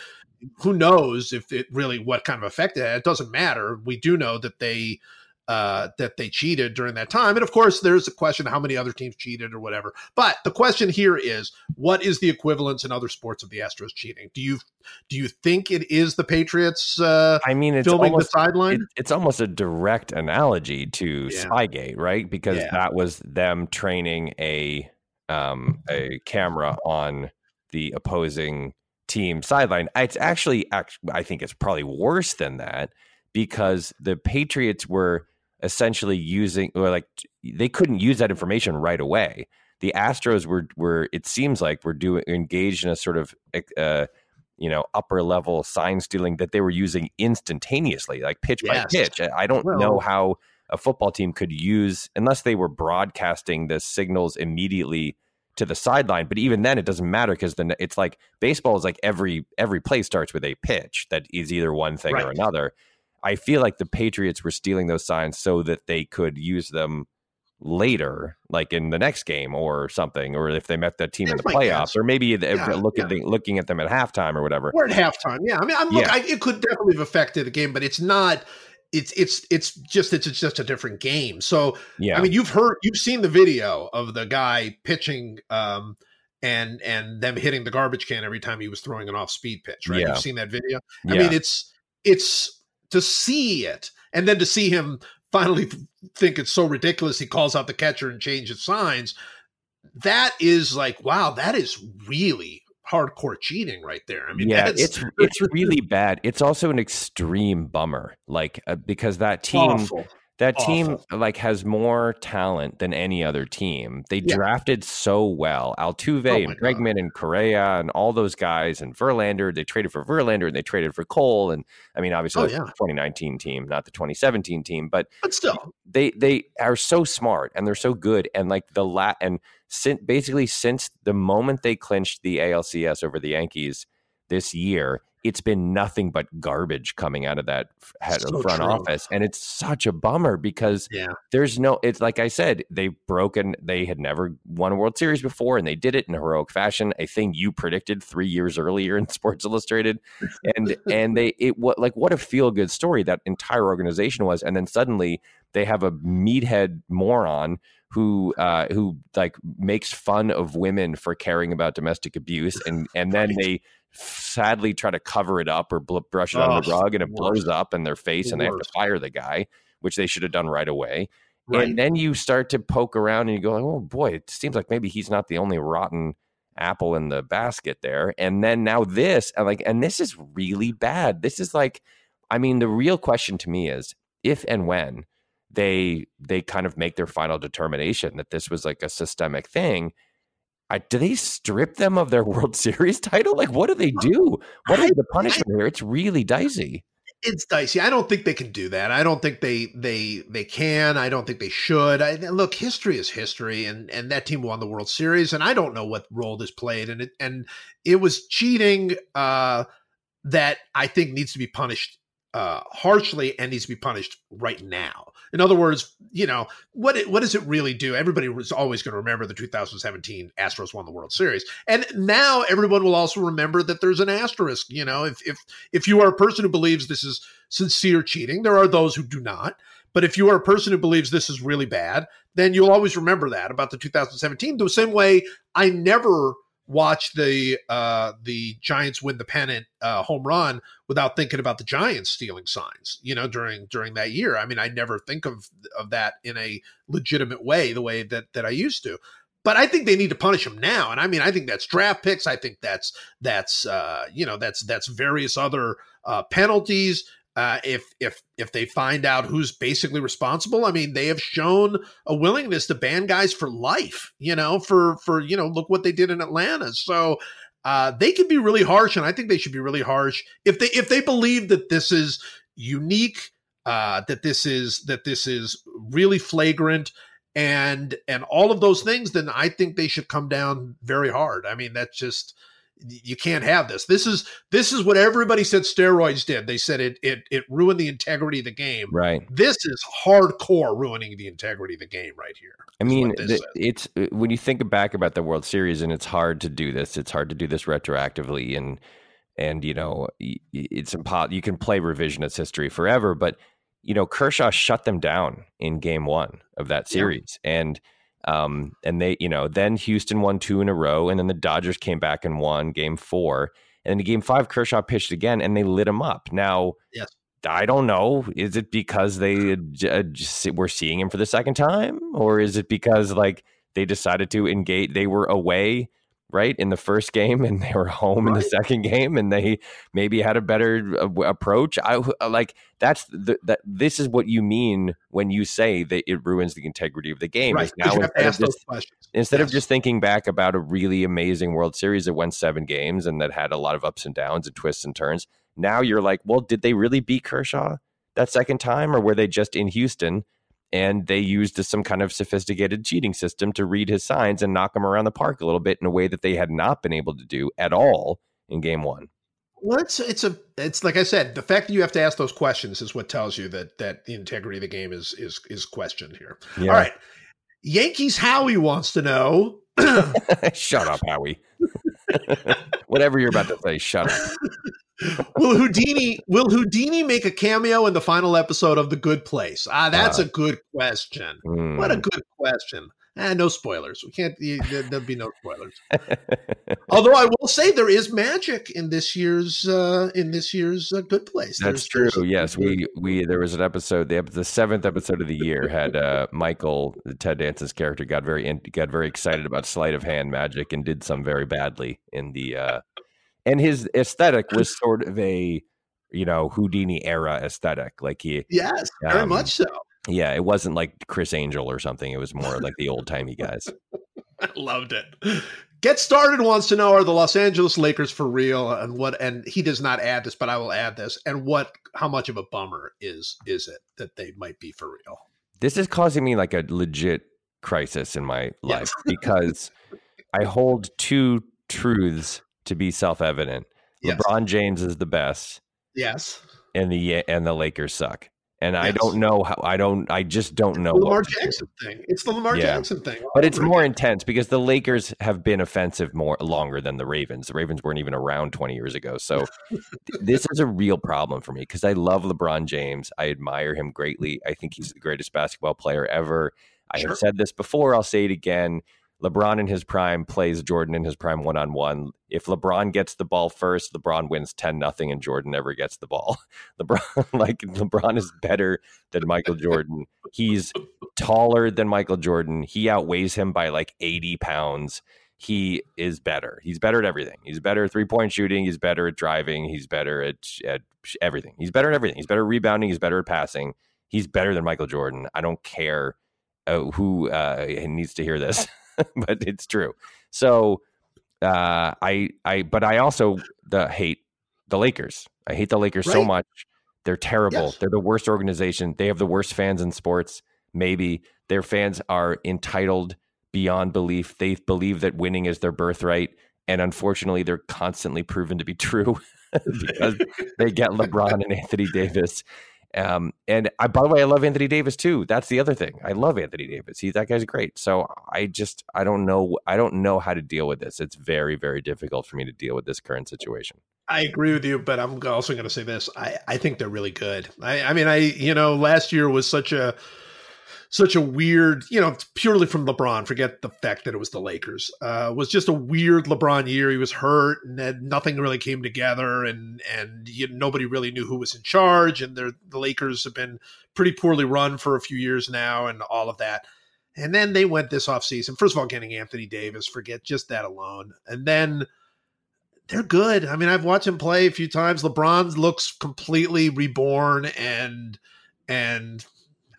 who knows if it really what kind of effect it had. It doesn't matter. We do know that they uh, that they cheated during that time, and of course, there's a question how many other teams cheated or whatever. But the question here is, what is the equivalence in other sports of the Astros cheating? Do you do you think it is the Patriots uh, I mean, it's filming almost the sideline? it, it's almost a direct analogy to Yeah. Spygate, right? Because Yeah. that was them training a um, a camera on the opposing team sideline. It's actually, I think it's probably worse than that because the Patriots were essentially using, or like they couldn't use that information right away. The Astros were were it seems like were doing engaged in a sort of uh, you know upper level sign stealing that they were using instantaneously, like pitch Yes. by pitch. I don't Well- know how a football team could use unless they were broadcasting the signals immediately to the sideline. But even then, it doesn't matter because then it's like baseball is like every every play starts with a pitch that is either one thing or another. I feel like the Patriots were stealing those signs so that they could use them later, like in the next game or something, or if they met that team in the playoffs, guess. or maybe Yeah, uh, look at yeah. the, looking at them at halftime or whatever. We're at halftime. Yeah, I mean, I'm, look, Yeah. I, it could definitely have affected the game, but it's not. It's it's it's just it's, it's just a different game. So Yeah, I mean, you've heard, you've seen the video of the guy pitching, um, and and them hitting the garbage can every time he was throwing an off speed pitch. Right? Yeah. You've seen that video. yeah. I mean, it's it's to see it, and then to see him finally think it's so ridiculous he calls out the catcher and changes signs. That is like, wow, that is really hardcore cheating right there. I mean, [laughs] yeah, it's [laughs] it's really bad. It's also an extreme bummer, like uh, because that team awful. that team like has more talent than any other team. They Yeah. drafted so well, Altuve Oh and Bregman and Correa and all those guys and Verlander. They traded for Verlander and they traded for Cole and I mean obviously Oh, yeah. the 2019 team, not the 2017 team, but But still, they they are so smart and they're so good and like the lat and since basically since the moment they clinched the ALCS over the Yankees this year it's been nothing but garbage coming out of that head So front true. office and it's such a bummer because yeah, there's no it's like I said they've broken they had never won a World Series before and they did it in heroic fashion a thing you predicted 3 years earlier in [laughs] Sports Illustrated and and they it what like what a feel good story that entire organization was and then suddenly they have a meathead moron who uh who like makes fun of women for caring about domestic abuse and and then Right. they sadly try to cover it up or bl- brush it under the rug and it worst. blows up in their face and they have to fire the guy which they should have done right away right. and then you start to poke around and you go, oh boy, it seems like maybe he's not the only rotten apple in the basket there. And then now this, and like, and this is really bad. This is like, I mean, the real question to me is if and when they they kind of make their final determination that this was like a systemic thing. I, do they strip them of their [laughs] World Series title? Like, what do they do? What is the punishment here? It's really dicey. it's dicey. I don't think they can do that. I don't think they they they can. I don't think they should. I, look, history is history, and and that team won the World Series, and I don't know what role this played, and it and it was cheating uh, that I think needs to be punished uh, harshly and needs to be punished right now. In other words, you know what it, what does it really do? Everybody was always going to remember the 2017 Astros won the World Series, and now everyone will also remember that there's an asterisk. You know, if if if you are a person who believes this is sincere cheating, there are those who do not. But if you are a person who believes this is really bad, then you'll always remember that about the 2017. The same way I never watched the uh, the Giants win the pennant uh, home run without thinking about the Giants stealing signs. You know, during during that year. I mean, I never think of of that in a legitimate way, the way that that I used to. But I think they need to punish them now, and I mean, I think that's draft picks. I think that's that's uh, you know that's that's various other uh, penalties. Uh, if if if they find out who's basically responsible, I mean, they have shown a willingness to ban guys for life. You know, for for you know, look what they did in Atlanta. So uh, they can be really harsh, and I think they should be really harsh if they if they believe that this is unique, uh, that this is that this is really flagrant, and and all of those things. Then I think they should come down very hard. I mean, that's just you can't have this. This is this is what everybody said steroids did. They said it it it ruined the integrity of the game. Right. This is hardcore ruining the integrity of the game right here. I mean, the, it's uh, when you think back about the World Series, and it's hard to do this. It's hard to do this retroactively, and and you know, it's impossible. You can play revisionist history forever, but you know, Kershaw shut them down in Game One of that Yeah. series, and um, and they, you know, then Houston won two in a row, and then the Dodgers came back and won Game Four, and in Game Five, Kershaw pitched again, and they lit him up. Now, Yes. I don't know. Is it because they uh, were seeing him for the second time, or is it because like they decided to engage? They were away right in the first game and they were [laughs] home right. in the second game and they maybe had a better uh, approach i uh, like that's the, that this is what you mean when you say that it ruins the integrity of the game right. now instead, of just, instead yes. of just thinking back about a really amazing world series that went seven games and that had a lot of ups and downs and twists and turns now you're like well did they really beat kershaw that second time or were they just in houston and they used some kind of sophisticated cheating system to read his signs and knock him around the park a little bit in a way that they had not been able to do at all in game one. Well, it's it's a it's like I said, the fact that you have to ask those questions is what tells you that that the integrity of the game is is is questioned here. Yeah. All right, Yankees Howie wants to know. [laughs] shut up, Howie. [laughs] Whatever you're about to say, shut up [laughs] will Houdini will Houdini make a cameo in the final episode of The Good Place? Ah, that's uh, a good question. Mm. What a hmm. good question. Eh, no spoilers. We can't. There'll be no spoilers. Although I will say there is magic in this year's uh, in this year's uh, Good Place. That's there's, true. There's yes, we we there was an episode. The the seventh episode of the year had uh, Michael Ted Danson's character got very got very excited about sleight of hand magic and did some very badly in the uh, and his aesthetic [laughs] was sort of a you know Houdini era aesthetic. Like he, yes, very um, much so. Yeah, it wasn't like Criss Angel or something. It was more like the old timey guys. I [laughs] loved it. Get started wants to know are the Los Angeles Lakers for real and what and he does not add this but I will add this and what how much of a bummer is is it that they might be for real. This is causing me like a legit crisis in my life yes. because I hold two truths to be self-evident. Yes. LeBron James is the best. Yes. And the and the Lakers suck. And yes. I don't know how I don't I just don't know. Lamar Jackson thing. It's the Lamar yeah. Jackson thing. But it's more intense because the Lakers have been offensive more longer than the Ravens. The Ravens weren't even around 20 years ago. So [laughs] this is a real problem for me because I love LeBron James. I admire him greatly. I think he's the greatest basketball player ever. I sure. have said this before, I'll say it again. LeBron in his prime plays Jordan in his prime one on one. If LeBron gets the ball first, LeBron wins 10 nothing and Jordan never gets the ball. [laughs] LeBron [laughs] like LeBron is better than Michael Jordan. He's taller than Michael Jordan. He outweighs him by like 80 pounds. He is better. He's better at everything. He's better at three-point shooting, he's better at driving, he's better at at everything. He's better at everything. He's better at rebounding, he's better at passing. He's better than Michael Jordan. I don't care uh, who uh, needs to hear this. [laughs] [laughs] but it's true. So uh, I I but I also the hate the Lakers. I hate the Lakers right. so much. They're terrible. Yes. They're the worst organization. They have the worst fans in sports. Maybe their fans are entitled beyond belief. They believe that winning is their birthright, and unfortunately, they're constantly proven to be true [laughs] because [laughs] they get LeBron and Anthony Davis um, and I, by the way, I love Anthony Davis too. That's the other thing. I love Anthony Davis. He that guy's great. So I just I don't know I don't know how to deal with this. It's very very difficult for me to deal with this current situation. I agree with you, but I'm also going to say this. I I think they're really good. I I mean I you know last year was such a such a weird, you know, purely from LeBron. Forget the fact that it was the Lakers. Uh, was just a weird LeBron year. He was hurt, and nothing really came together, and and you, nobody really knew who was in charge. And the Lakers have been pretty poorly run for a few years now, and all of that. And then they went this offseason. First of all, getting Anthony Davis, forget just that alone. And then they're good. I mean, I've watched him play a few times. LeBron looks completely reborn and and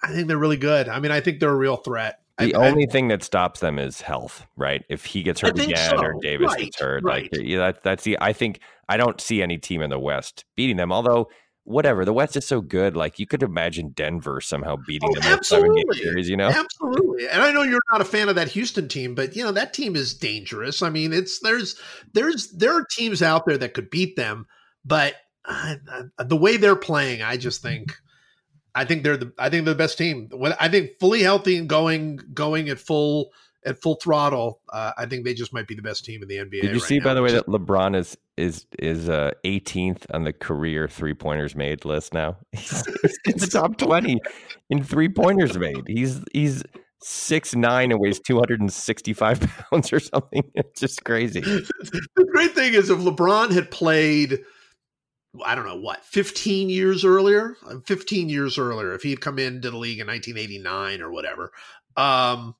I think they're really good. I mean, I think they're a real threat. The I, only I, thing that stops them is health, right? If he gets hurt again so. or Davis right, gets hurt, right. like yeah, that, that's the. I think I don't see any team in the West beating them. Although, whatever, the West is so good. Like you could imagine Denver somehow beating oh, them in seven game series. You know, absolutely. And I know you're not a fan of that Houston team, but you know that team is dangerous. I mean, it's there's there's there are teams out there that could beat them, but uh, the way they're playing, I just think I think they're the I think they're the best team. When I think fully healthy and going going at full at full throttle, uh, I think they just might be the best team in the NBA. Did you right see, now, by the way, that LeBron is is is uh, 18th on the career three pointers made list now? [laughs] He's, the top 20 in three pointers made. He's he's six nine and weighs 265 [laughs] pounds or something. [laughs] It's just crazy. the great thing is if LeBron had played I don't know what, 15 years earlier, uh, 15 years earlier, if he had come into the league in 1989 or whatever, um,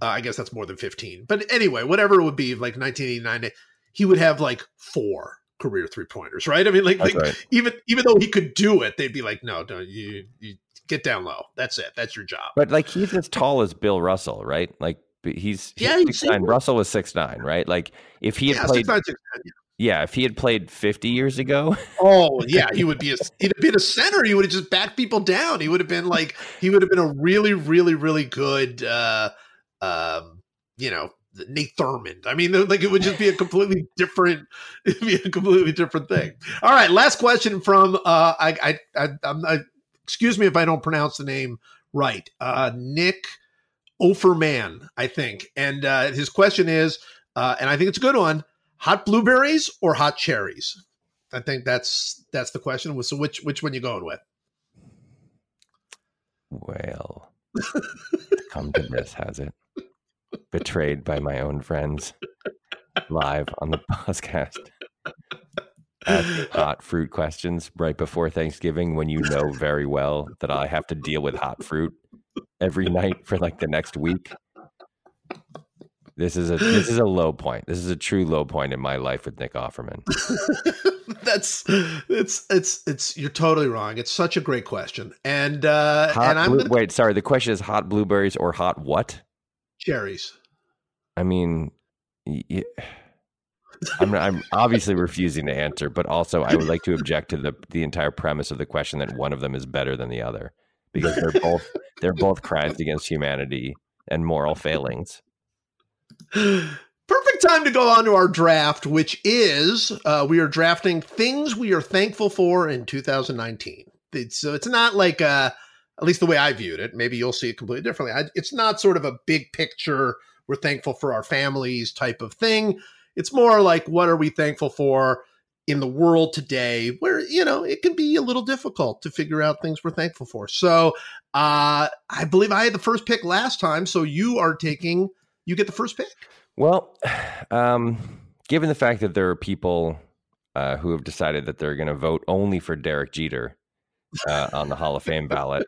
Uh, I guess that's more than 15. But anyway, whatever it would be, like 1989, he would have like four career three pointers, right? I mean, like, like right. even even though he could do it, they'd be like, no, don't you, you get down low. That's it. That's your job. But like he's as tall as Bill Russell, right? Like he's, he's Yeah, he's six nine. Russell was six nine, right? Like if he had yeah, played, six, nine, six, nine, yeah. Yeah, if he had played fifty years ago, [laughs] Oh yeah, he would be a he'd have been a center. He would have just backed people down. He would have been like he would have been a really, really, really good uh um, you know, Nate Thurmond. I mean, like it would just be a completely different [laughs] it'd be a completely different thing. All right, last question from uh I I, I I'm I, excuse me if I don't pronounce the name right. Uh Nick Offerman, I think. And uh his question is uh and I think it's a good one, hot blueberries or hot cherries? I think that's that's the question. So which which one you going with? well, come to this, has it? Betrayed by my own friends, live on the podcast. Hot fruit questions right before Thanksgiving when you know very well that I have to deal with hot fruit every night for like the next week. This is a this is a low point. This is a true low point in my life with Nick Offerman. [laughs] that's it's it's it's you're totally wrong. It's such a great question. And uh Hot and I'm blue- gonna wait, sorry. The question is hot blueberries or hot what? cherries. I mean, I'm I'm obviously refusing to answer, but also I would like to object to the the entire premise of the question that one of them is better than the other because they're both they're both crimes against humanity and moral failings. [gasps] Perfect time to go on to our draft, which is uh, we are drafting things we are thankful for in 2019. It's, so it's not like, uh, at least the way I viewed it. Maybe you'll see it completely differently. I, it's not sort of a big picture. We're thankful for our families type of thing. It's more like what are we thankful for in the world today, where you know it can be a little difficult to figure out things we're thankful for. So uh, I believe I had the first pick last time, so you are taking. You get the first pick. Well, [sighs] um, given the fact that there are people uh, who have decided that they're going to vote only for Derek Jeter uh, on the Hall of Fame ballot,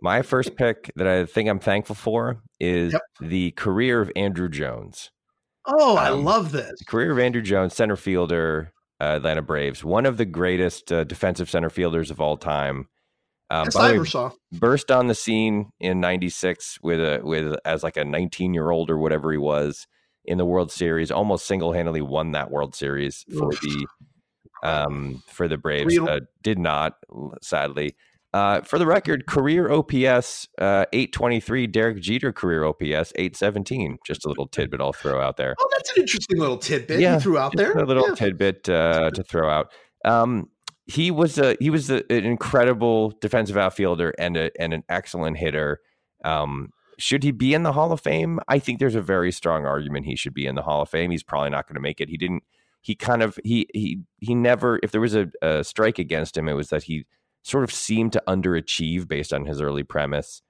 my first pick that I think I'm thankful for is Yep. the career of Andruw Jones. Oh, I Um, love this. The career of Andruw Jones, center fielder, uh, Atlanta Braves, one of the greatest uh, defensive center fielders of all time. Um, way, burst on the scene in '96 with a with as like a 19 year old or whatever he was in the World Series. Almost single handedly won that World Series for Oof. the um for the Braves. Uh, did not, sadly. Uh, for the record, career OPS uh, 823. Derek Jeter career OPS 817. Just a little tidbit I'll throw out there. Oh, that's an interesting little tidbit Yeah, you threw out there. a little Yeah. tidbit uh, to throw out. Um, he was a he was a, an incredible defensive outfielder and a, and an excellent hitter. Um, should he be in the Hall of Fame? I think there's a very strong argument he should be in the Hall of Fame. He's probably not going to make it. He didn't. He kind of he he he never. If there was a, a strike against him, it was that he sort of seemed to underachieve based on his early premise.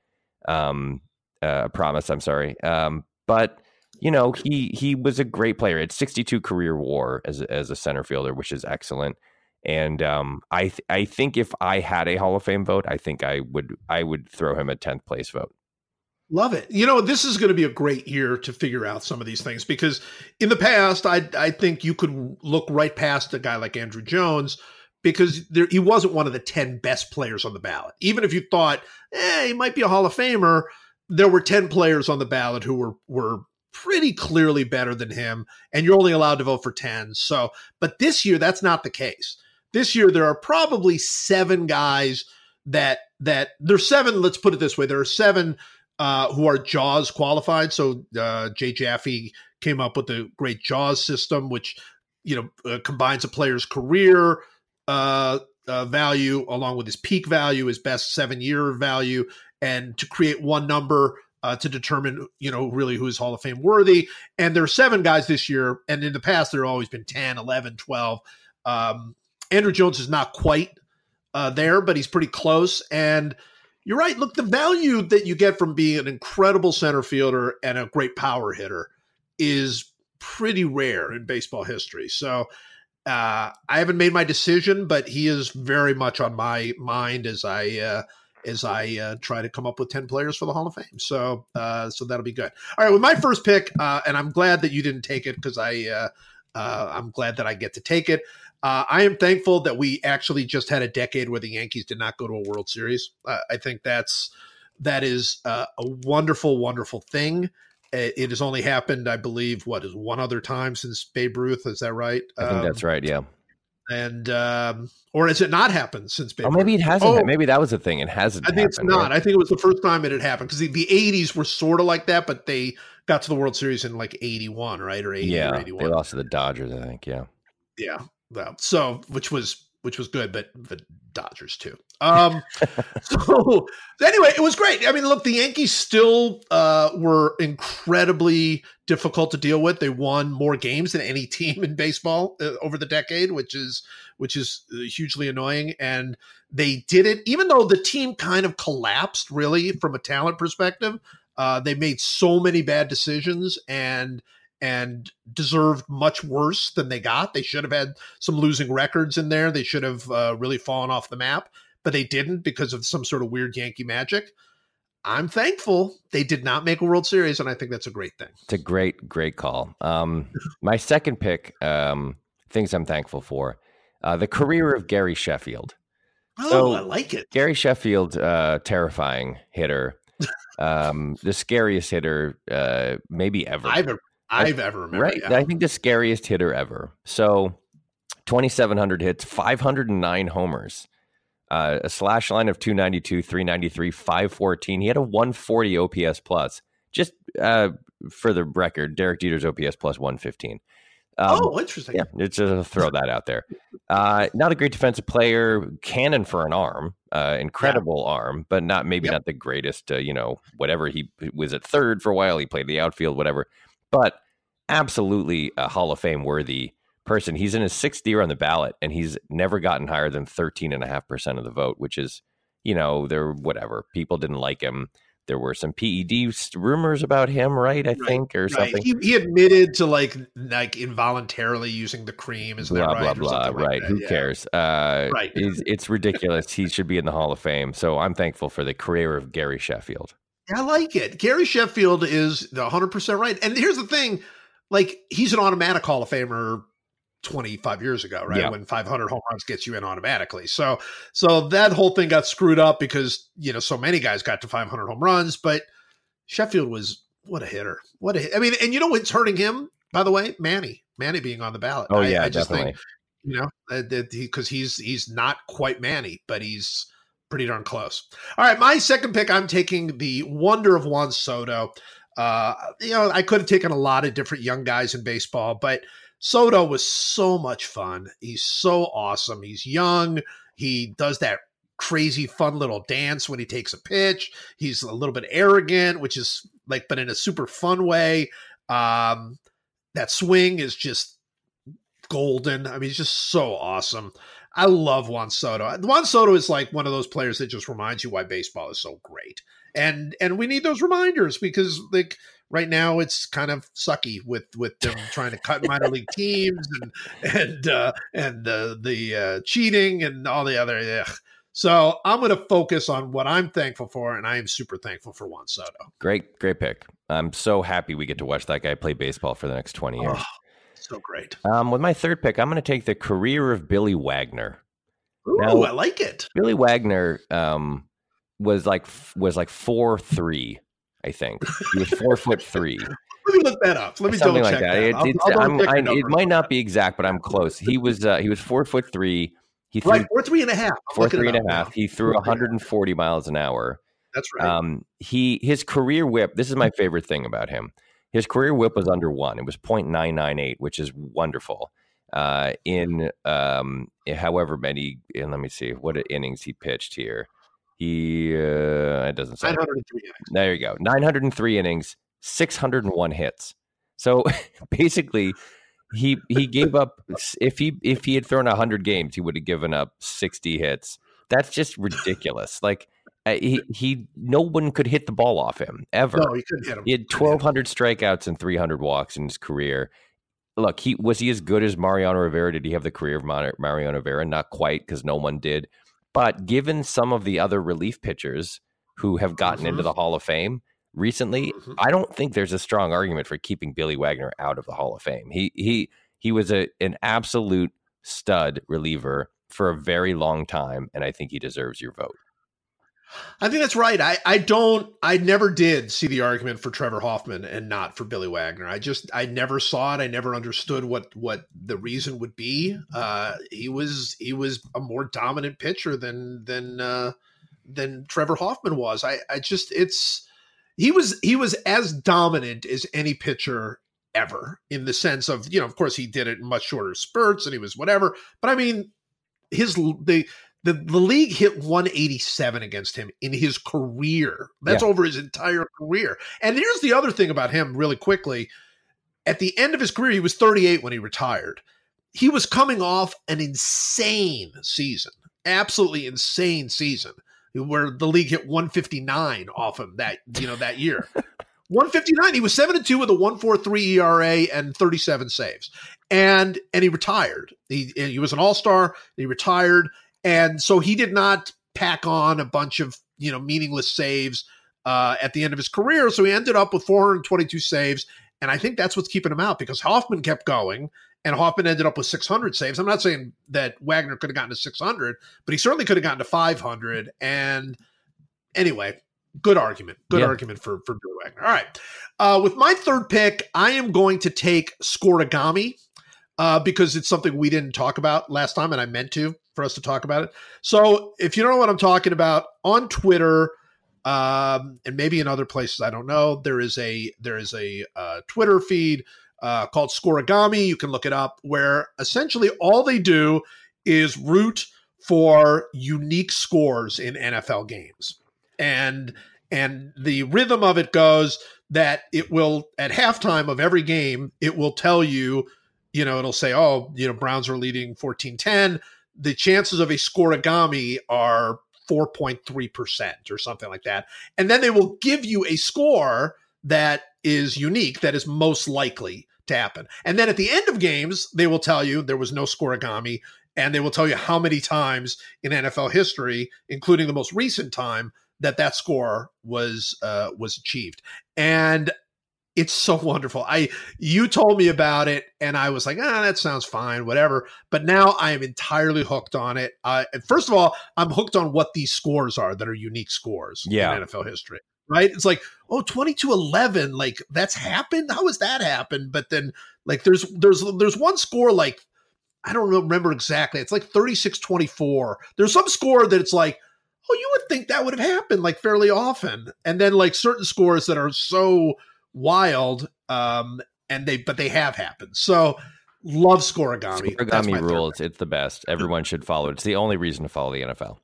Um, uh, promise. I'm sorry. Um, but you know he he was a great player. At 62 career WAR as as a center fielder, which is excellent. And um, I th- I think if I had a Hall of Fame vote, I think I would I would throw him a 10th place vote. Love it. You know, this is going to be a great year to figure out some of these things because in the past, I I think you could look right past a guy like Andruw Jones because there, he wasn't one of the 10 best players on the ballot. Even if you thought, eh, he might be a Hall of Famer, there were 10 players on the ballot who were were pretty clearly better than him, and you're only allowed to vote for 10. So, but this year, that's not the case. This year, there are probably seven guys that that there's seven. Let's put it this way: there are seven uh, who are Jaws qualified. So uh, Jay Jaffe came up with the great Jaws system, which you know uh, combines a player's career uh, uh, value along with his peak value, his best seven year value, and to create one number. Uh, to determine, you know, really who is Hall of Fame worthy. And there are seven guys this year. And in the past, there have always been 10, 11, 12. Um, Andruw Jones is not quite uh, there, but he's pretty close. And you're right. Look, the value that you get from being an incredible center fielder and a great power hitter is pretty rare in baseball history. So uh, I haven't made my decision, but he is very much on my mind as I uh, as I uh, try to come up with ten players for the Hall of Fame. So uh, so that'll be good. All right, with my first pick, uh, and I'm glad that you didn't take it because I uh, I'm glad that I get to take it. Uh, I am thankful that we actually just had a decade where the Yankees did not go to a World Series. Uh, I think that's that is uh, a wonderful, wonderful thing. It, it has only happened, I believe, what is one other time since Babe Ruth? Is that right? I think that's Um, right. Yeah. And um, or has it not happened since Babe? Oh, maybe it hasn't. Oh, Maybe that was the thing. It hasn't. I think it's not. right? I think it was the first time it had happened because the, the 80s were sort of like that, but they got to the World Series in like 81, right? Or 80 or 81. they lost to the Dodgers. I think. Yeah. Yeah. Well, so which was which was good, but the Dodgers too. Um [laughs] so anyway, it was great. I mean, look, the Yankees still uh were incredibly difficult to deal with. They won more games than any [laughs] team in baseball uh, over the decade, which is which is uh, hugely annoying and they did it even though the team kind of collapsed really from a talent perspective. Uh they made so many bad decisions and and deserved much worse than they got. They should have had some losing records in there. They should have uh, really fallen off the map, but they didn't because of some sort of weird Yankee magic. I'm thankful they did not make a World Series, and I think that's a great thing. It's a great, great call. Um, my second pick, um, things I'm thankful for, uh, the career of Gary Sheffield. Oh, So- I like it. Gary Sheffield, uh, terrifying hitter, [laughs] um, the scariest hitter, uh, maybe ever. I've I've ever remembered. right? yeah. I think the scariest hitter ever. So, 2,700 hits, 509 homers, uh, a slash line of 292, 393, 514. He had a 140 OPS plus. Just uh, for the record, Derek Jeter's OPS plus 115. Um, oh, interesting. yeah, it's just throw that out there. Uh, not a great defensive player, cannon for an arm, uh, incredible arm, but not maybe Yep. not the greatest. Uh, you know, whatever he was at third for a while, he played the outfield, whatever. But absolutely a Hall of Fame worthy person. He's in his sixth year on the ballot, and he's never gotten higher than thirteen and a half percent of the vote, which is, you know, there whatever people didn't like him. There were some PED rumors about him, right? I Right, think, or Right. something. He, he admitted to like like involuntarily using the cream. Isn't blah that right? blah blah. something like right? Who yeah. cares? Uh, Right. It's, it's ridiculous. he should be in the Hall of Fame. So I'm thankful for the career of Gary Sheffield. I like it. Gary Sheffield is 100% right. And here's the thing like, he's an automatic Hall of Famer 25 years ago, right? Yeah. When 500 home runs gets you in automatically. So, so that whole thing got screwed up because, you know, so many guys got to 500 home runs, but Sheffield was what a hitter. What a hit. I mean, and you know what's hurting him, by the way? Manny. Manny being on the ballot. Oh I- yeah, I just definitely. think, you know, because he's he's not quite Manny, but he's pretty darn close. All right, my second pick, I'm taking the wonder of Juan Soto. Uh, you know, I could have taken a lot of different young guys in baseball, but Soto was so much fun. He's so awesome. He's young. He does that crazy fun little dance when he takes a pitch. He's a little bit arrogant, which is like, but in a super fun way. Um, that swing is just golden. I mean, he's just so awesome. I love Juan Soto. Juan Soto is like one of those players that just reminds you why baseball is so great. And and we need those reminders because like right now it's kind of sucky with with them [laughs] trying to cut minor league teams and and uh, and uh, the uh, cheating and all the other. Ugh. So I'm going to focus on what I'm thankful for, and I am super thankful for Juan Soto. Great, great pick. I'm so happy we get to watch that guy play baseball for the next 20 years. Oh, so great. Um, with my third pick, I'm going to take the career of Billy Wagner. Ooh, Now- I like it. Billy Wagner um, was like was like four three, I think. He was four foot three. [laughs] Let me look that up. Let me something double like check that. that. It, I'll- it's, I'll I- it might not be exact, but I'm close. He was uh, he was four foot three. He threw right four three and a half. I'm four three and a half. now. He threw Four, three and a 140 miles an hour. That's right. Um, he his career whip. This is my favorite thing about him. His career whip was under one. It was .998, which is wonderful. Uh, in um, however many, and let me see what innings he pitched here. He uh, it doesn't say. 903 innings. There you go. 903 innings, 601 hits. So [laughs] basically, he he gave up [laughs] if he if he had thrown 100 games, he would have given up 60 hits. That's just ridiculous. Like uh, he he no one could hit the ball off him ever. No, he couldn't hit him. He had 1,200 strikeouts and 300 walks in his career. Look, he was he as good as Mariano Rivera? Did he have the career of Mar- Mariano Rivera? Not quite, because no one did. But given some of the other relief pitchers who have gotten into Mhm. the Hall of Fame recently, Mhm. I don't think there's a strong argument for keeping Billy Wagner out of the Hall of Fame. He he he was a an absolute stud reliever for a very long time, and I think he deserves your vote. I think that's right. I, I don't I never did see the argument for Trevor Hoffman and not for Billy Wagner. I just I never saw it. I never understood what what the reason would be. Uh he was he was a more dominant pitcher than than uh than Trevor Hoffman was. I I just it's he was he was as dominant as any pitcher ever in the sense of, you know, of course he did it in much shorter spurts and he was whatever, but I mean his the the, the league hit 187 against him in his career. That's over his entire career. And here's the other thing about him, really quickly. At the end of his career, he was 38 when he retired. He was coming off an insane season, absolutely insane season, where the league hit 159 off him that you know that year. [laughs] 159. He was seven and two with a 1.43 ERA and 37 saves, and and he retired. He he was an All Star. He retired, and so he did not pack on a bunch of you know meaningless saves uh, at the end of his career. So he ended up with 422 saves, and I think that's what's keeping him out because Hoffman kept going, and Hoffman ended up with 600 saves. I'm not saying that Wagner could have gotten to 600, but he certainly could have gotten to 500. And anyway, good argument. Good Yeah. argument for for Bill Wagner. All right, uh, with my third pick, I am going to take Scoregami uh, because it's something we didn't talk about last time, and I meant to for us to talk about it. So, if you don't know what I'm talking about, on Twitter um, and maybe in other places, I don't know. There is a there is a uh, Twitter feed uh, called Scoregami. You can look it up, where essentially all they do is root for unique scores in NFL games, and and the rhythm of it goes that it will at halftime of every game it will tell you you know it'll say oh you know browns are leading 14-10 the chances of a scoregami are 4.3% or something like that. And then they will give you a score that is unique that is most likely to happen. And then at the end of games they will tell you there was no scoregami and they will tell you how many times in NFL history including the most recent time that that score was uh, was achieved. And it's so wonderful. I you told me about it, and I was like, ah, that sounds fine, whatever. But now I am entirely hooked on it. Uh, and first of all, I'm hooked on what these scores are that are unique scores Yeah. in NFL history. Right? It's like, oh, 22 11, like that's happened. How has that happened? But then like there's there's there's one score like I don't remember exactly. It's like 36 24. There's some score that it's like, oh, you would think that would have happened like fairly often. And then like certain scores that are so wild, um, and they but they have happened. So love scoregami. That's my Scoregami third rules. It's the best. Everyone should follow it. It's the only reason to follow the NFL.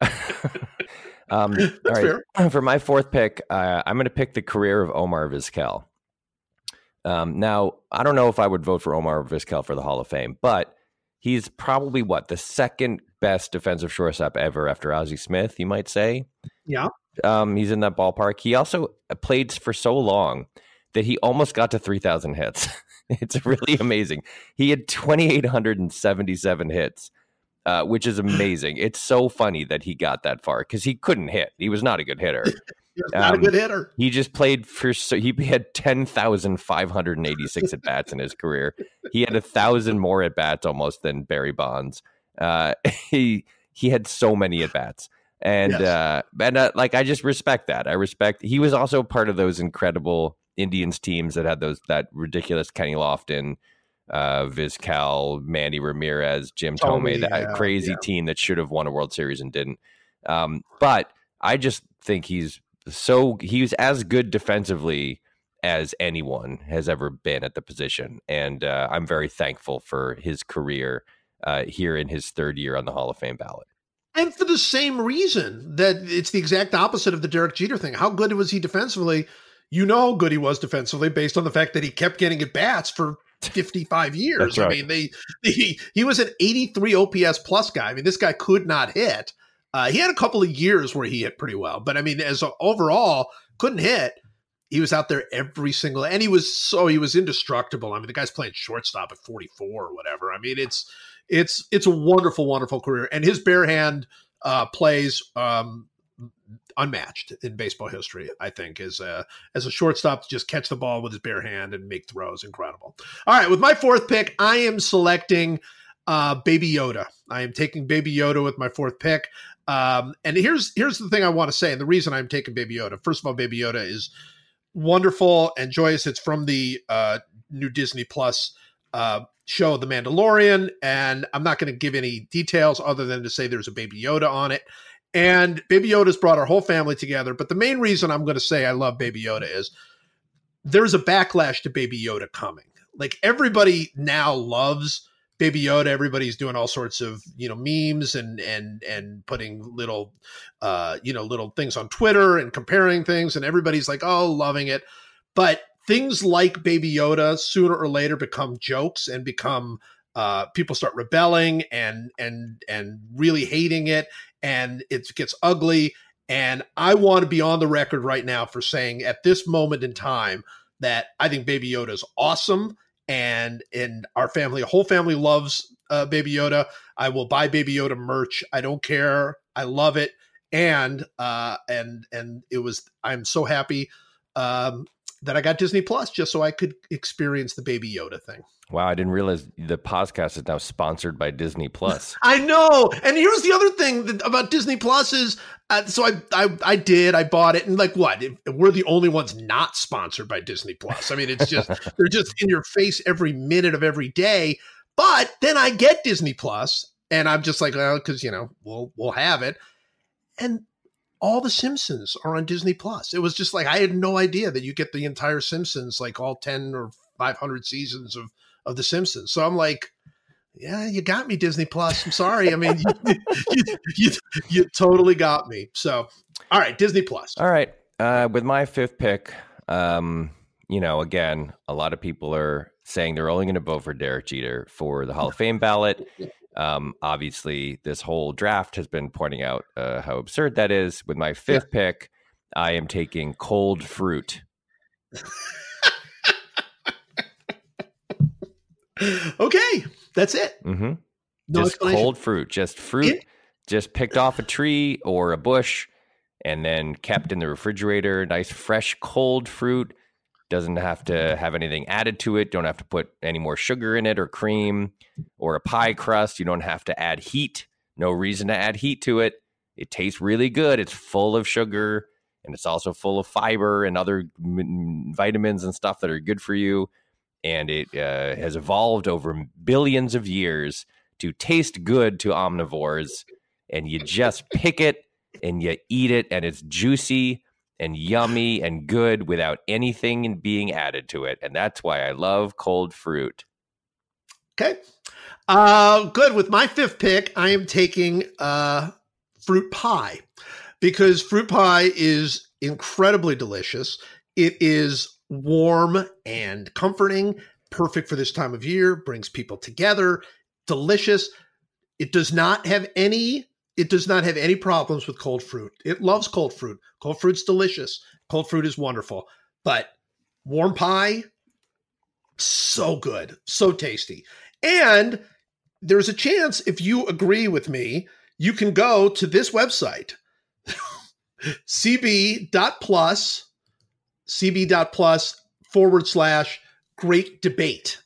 [laughs] um, [laughs] all That's. For my fourth pick, uh, I'm going to pick the career of Omar Vizquel. Um, now, I don't know if I would vote for Omar Vizquel for the Hall of Fame, but he's probably what the second best defensive shortstop ever after Ozzie Smith. You might say. Yeah. Um, he's in that ballpark. He also played for so long that he almost got to 3,000 hits. [laughs] it's really amazing. He had 2,877 hits, uh, which is amazing. It's so funny that he got that far because he couldn't hit. He was not a good hitter. [laughs] He's not Um, a good hitter. He just played for so he had 10,586 at bats in his career. He had a thousand more at bats almost than Barry Bonds. Uh, [laughs] he he had so many at bats. And Yes. uh and uh, like I just respect that. I respect he was also part of those incredible Indians teams that had those that ridiculous Kenny Lofton, uh Vizquel, Manny Ramirez, Jim Tome, Thome, that yeah, crazy yeah. team that should have won a World Series and didn't. Um, but I just think he's so he's as good defensively as anyone has ever been at the position, and uh, I'm very thankful for his career uh, here in his third year on the Hall of Fame ballot. And for the same reason that it's the exact opposite of the Derek Jeter thing. How good was he defensively? You know how good he was defensively based on the fact that he kept getting at bats for 55 years. That's I mean, they he, he was an 83 OPS plus guy. I mean, this guy could not hit. Uh, he had a couple of years where he hit pretty well, but I mean, as a, overall, couldn't hit. He was out there every single, and he was so he was indestructible. I mean, the guy's playing shortstop at 44 or whatever. I mean, it's it's it's a wonderful, wonderful career, and his bare hand uh, plays um, unmatched in baseball history. I think as a as a shortstop to just catch the ball with his bare hand and make throws, incredible. All right, with my fourth pick, I am selecting uh, Baby Yoda. I am taking Baby Yoda with my fourth pick. Um, and here's here's the thing I want to say, and the reason I'm taking Baby Yoda. First of all, Baby Yoda is wonderful and joyous. It's from the uh, new Disney Plus uh, show, The Mandalorian, and I'm not going to give any details other than to say there's a Baby Yoda on it. And Baby Yoda's brought our whole family together. But the main reason I'm going to say I love Baby Yoda is there's a backlash to Baby Yoda coming. Like everybody now loves Baby Yoda. Everybody's doing all sorts of you know memes and and and putting little uh, you know little things on Twitter and comparing things, and everybody's like, oh, loving it. But things like Baby Yoda sooner or later become jokes and become uh, people start rebelling and and and really hating it, and it gets ugly. And I want to be on the record right now for saying at this moment in time that I think Baby Yoda is awesome and and our family, a whole family loves uh, Baby Yoda. I will buy Baby Yoda merch. I don't care. I love it, and uh, and and it was. I'm so happy um, that I got Disney Plus just so I could experience the Baby Yoda thing. Wow, I didn't realize the podcast is now sponsored by Disney Plus. [laughs] I know. And here's the other thing that, about Disney Plus is uh, so I, I I did I bought it and like what if, we're the only ones not sponsored by Disney Plus. I mean, it's just [laughs] they're just in your face every minute of every day. But then I get Disney Plus and I'm just like, well, because you know we'll we'll have it. And all the Simpsons are on Disney Plus. It was just like I had no idea that you get the entire Simpsons, like all ten or five hundred seasons of of The Simpsons. So I'm like, yeah, you got me, Disney Plus. I'm sorry. I mean, [laughs] you, you, you, you, totally got me. So, all right, Disney Plus. All right. Uh, with my fifth pick, um, you know, again, a lot of people are saying they're only going to vote for Derek Jeter for the Hall of Fame ballot. Um, obviously, this whole draft has been pointing out uh, how absurd that is. With my fifth yeah. pick, I am taking cold fruit. [laughs] okay, that's it. Mm-hmm. No just cold fruit, just fruit, it, just picked off a tree or a bush, and then kept in the refrigerator. Nice, fresh, cold fruit. Doesn't have to have anything added to it. Don't have to put any more sugar in it or cream or a pie crust. You don't have to add heat. No reason to add heat to it. It tastes really good. It's full of sugar and it's also full of fiber and other vitamins and stuff that are good for you and it uh, has evolved over billions of years to taste good to omnivores. And you just pick it and you eat it, and it's juicy and yummy and good without anything being added to it. And that's why I love cold fruit. Okay. Uh, good. With my fifth pick, I am taking uh, fruit pie because fruit pie is incredibly delicious. It is warm and comforting, perfect for this time of year, brings people together, delicious. It does not have any it does not have any problems with cold fruit. It loves cold fruit. Cold fruit's delicious. Cold fruit is wonderful. But warm pie so good, so tasty. And there's a chance if you agree with me, you can go to this website [laughs] cb.plus cb.plus forward slash great debate.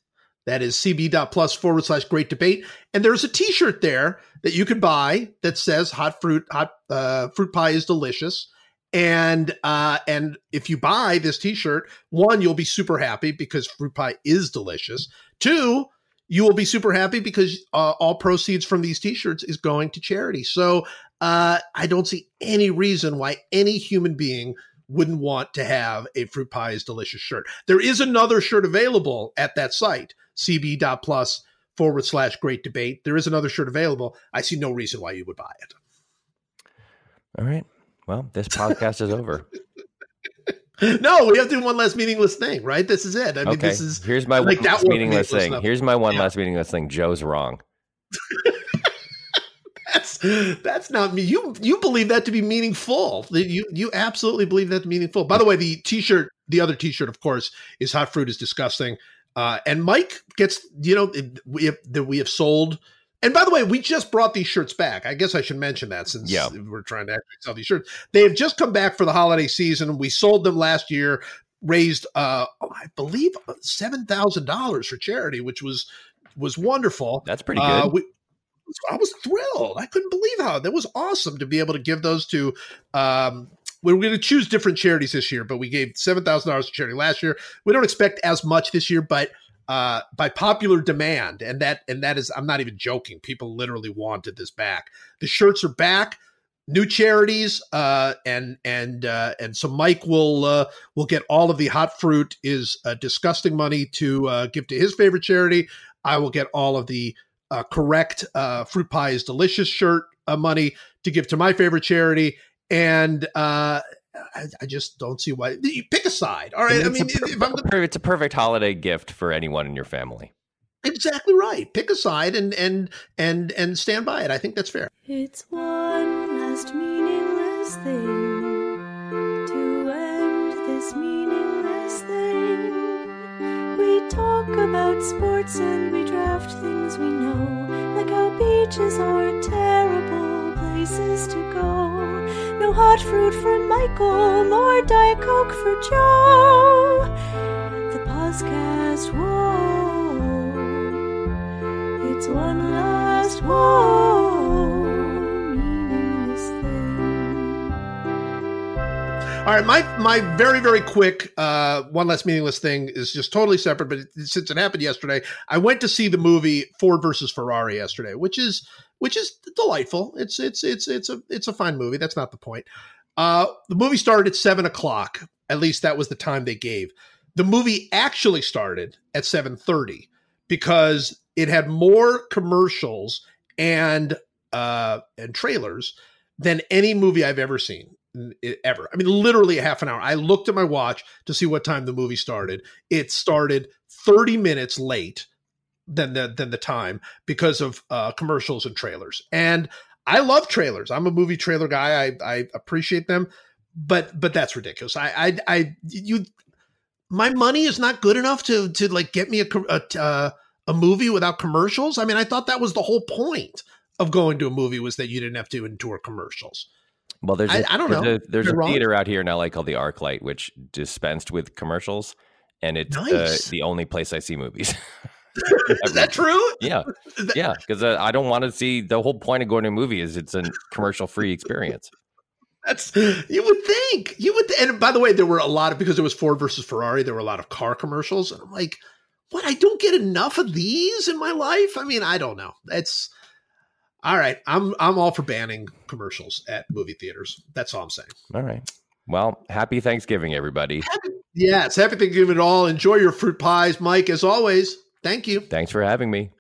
That is cb.plus forward slash great debate. And there's a t shirt there that you can buy that says hot fruit, hot uh, fruit pie is delicious. And uh, and if you buy this T-shirt, one, you'll be super happy because fruit pie is delicious. Two, you will be super happy because uh, all proceeds from these T-shirts is going to charity. So uh, I don't see any reason why any human being wouldn't want to have a fruit pie is delicious shirt. There is another shirt available at that site, cb.plus forward slash great debate. There is another shirt available. I see no reason why you would buy it. All right. Well, this podcast is over. [laughs] No, we have to do one last meaningless thing, right? This is it. I mean, okay. this is here's my like one last meaningless thing. Stuff. Here's my one yeah. last meaningless thing. Joe's wrong. [laughs] that's that's not me. You you believe that to be meaningful. You you absolutely believe that meaningful. By the way, the t-shirt, the other t-shirt, of course, is hot fruit is disgusting. Uh, and Mike gets, you know, we have we have sold And by the way, we just brought these shirts back. I guess I should mention that since Yeah. we're trying to actually sell these shirts. They have just come back for the holiday season. We sold them last year, raised uh oh, I believe seven thousand dollars for charity, which was was wonderful. That's pretty good. Uh, we, I was thrilled. I couldn't believe how that was awesome to be able to give those to. Um, we were going to choose different charities this year, but we gave seven thousand dollars to charity last year. We don't expect as much this year, but uh, by popular demand, and that and that is, I'm not even joking. People literally wanted this back. The shirts are back. New charities, uh, and and uh, and so Mike will uh, will get all of the hot fruit is uh, disgusting money to uh, give to his favorite charity. I will get all of the uh, correct uh, fruit pie is delicious shirt uh, money to give to my favorite charity, and uh, I, I just don't see why. You pick a side, all right? I mean, a, if I'm the, per- it's a perfect holiday gift for anyone in your family. exactly right. Pick a side and and and and stand by it. I think that's fair. It's one last meaningless thing to end this meaningless thing. We talk about sports and we draft things we know, like how beaches are terrible places to go. No hot fruit for Michael, nor Diet Coke for Joe. The podcast, whoa. It's one last whoa All right, my my very very quick uh, one less meaningless thing is just totally separate, but it, since it happened yesterday, I went to see the movie Ford versus Ferrari yesterday, which is which is delightful. It's it's it's it's a it's a fine movie. That's not the point. Uh, the movie started at seven o'clock. At least that was the time they gave. The movie actually started at seven thirty because it had more commercials and uh, and trailers than any movie I've ever seen ever. I mean, literally a half an hour. I looked at my watch to see what time the movie started. It started 30 minutes late than the than the time because of uh, commercials and trailers. And I love trailers. I'm a movie trailer guy. I I appreciate them, but but that's ridiculous. I I, I you my money is not good enough to to like get me a a, uh, a movie without commercials. I mean, I thought that was the whole point of going to a movie was that you didn't have to endure commercials. Well, there's I- a, I don't there's know. A, there's a wrong. theater out here in LA called the ArcLight, which dispensed with commercials, and it's Nice. uh, the only place I see movies. [laughs] [laughs] Is that true? yeah, [laughs] yeah, because uh, I don't want to see. The whole point of going to a movie is it's a commercial-free experience. That's you would think you would. And by the way, there were a lot of because it was Ford versus Ferrari. There were a lot of car commercials, and I'm like, what? I don't get enough of these in my life. I mean, I don't know. It's all right. I'm I'm all for banning commercials at movie theaters. That's all I'm saying. All right. Well, happy Thanksgiving, everybody. Yes, happy Thanksgiving at all. Enjoy your fruit pies, Mike. As always, thank you. Thanks for having me.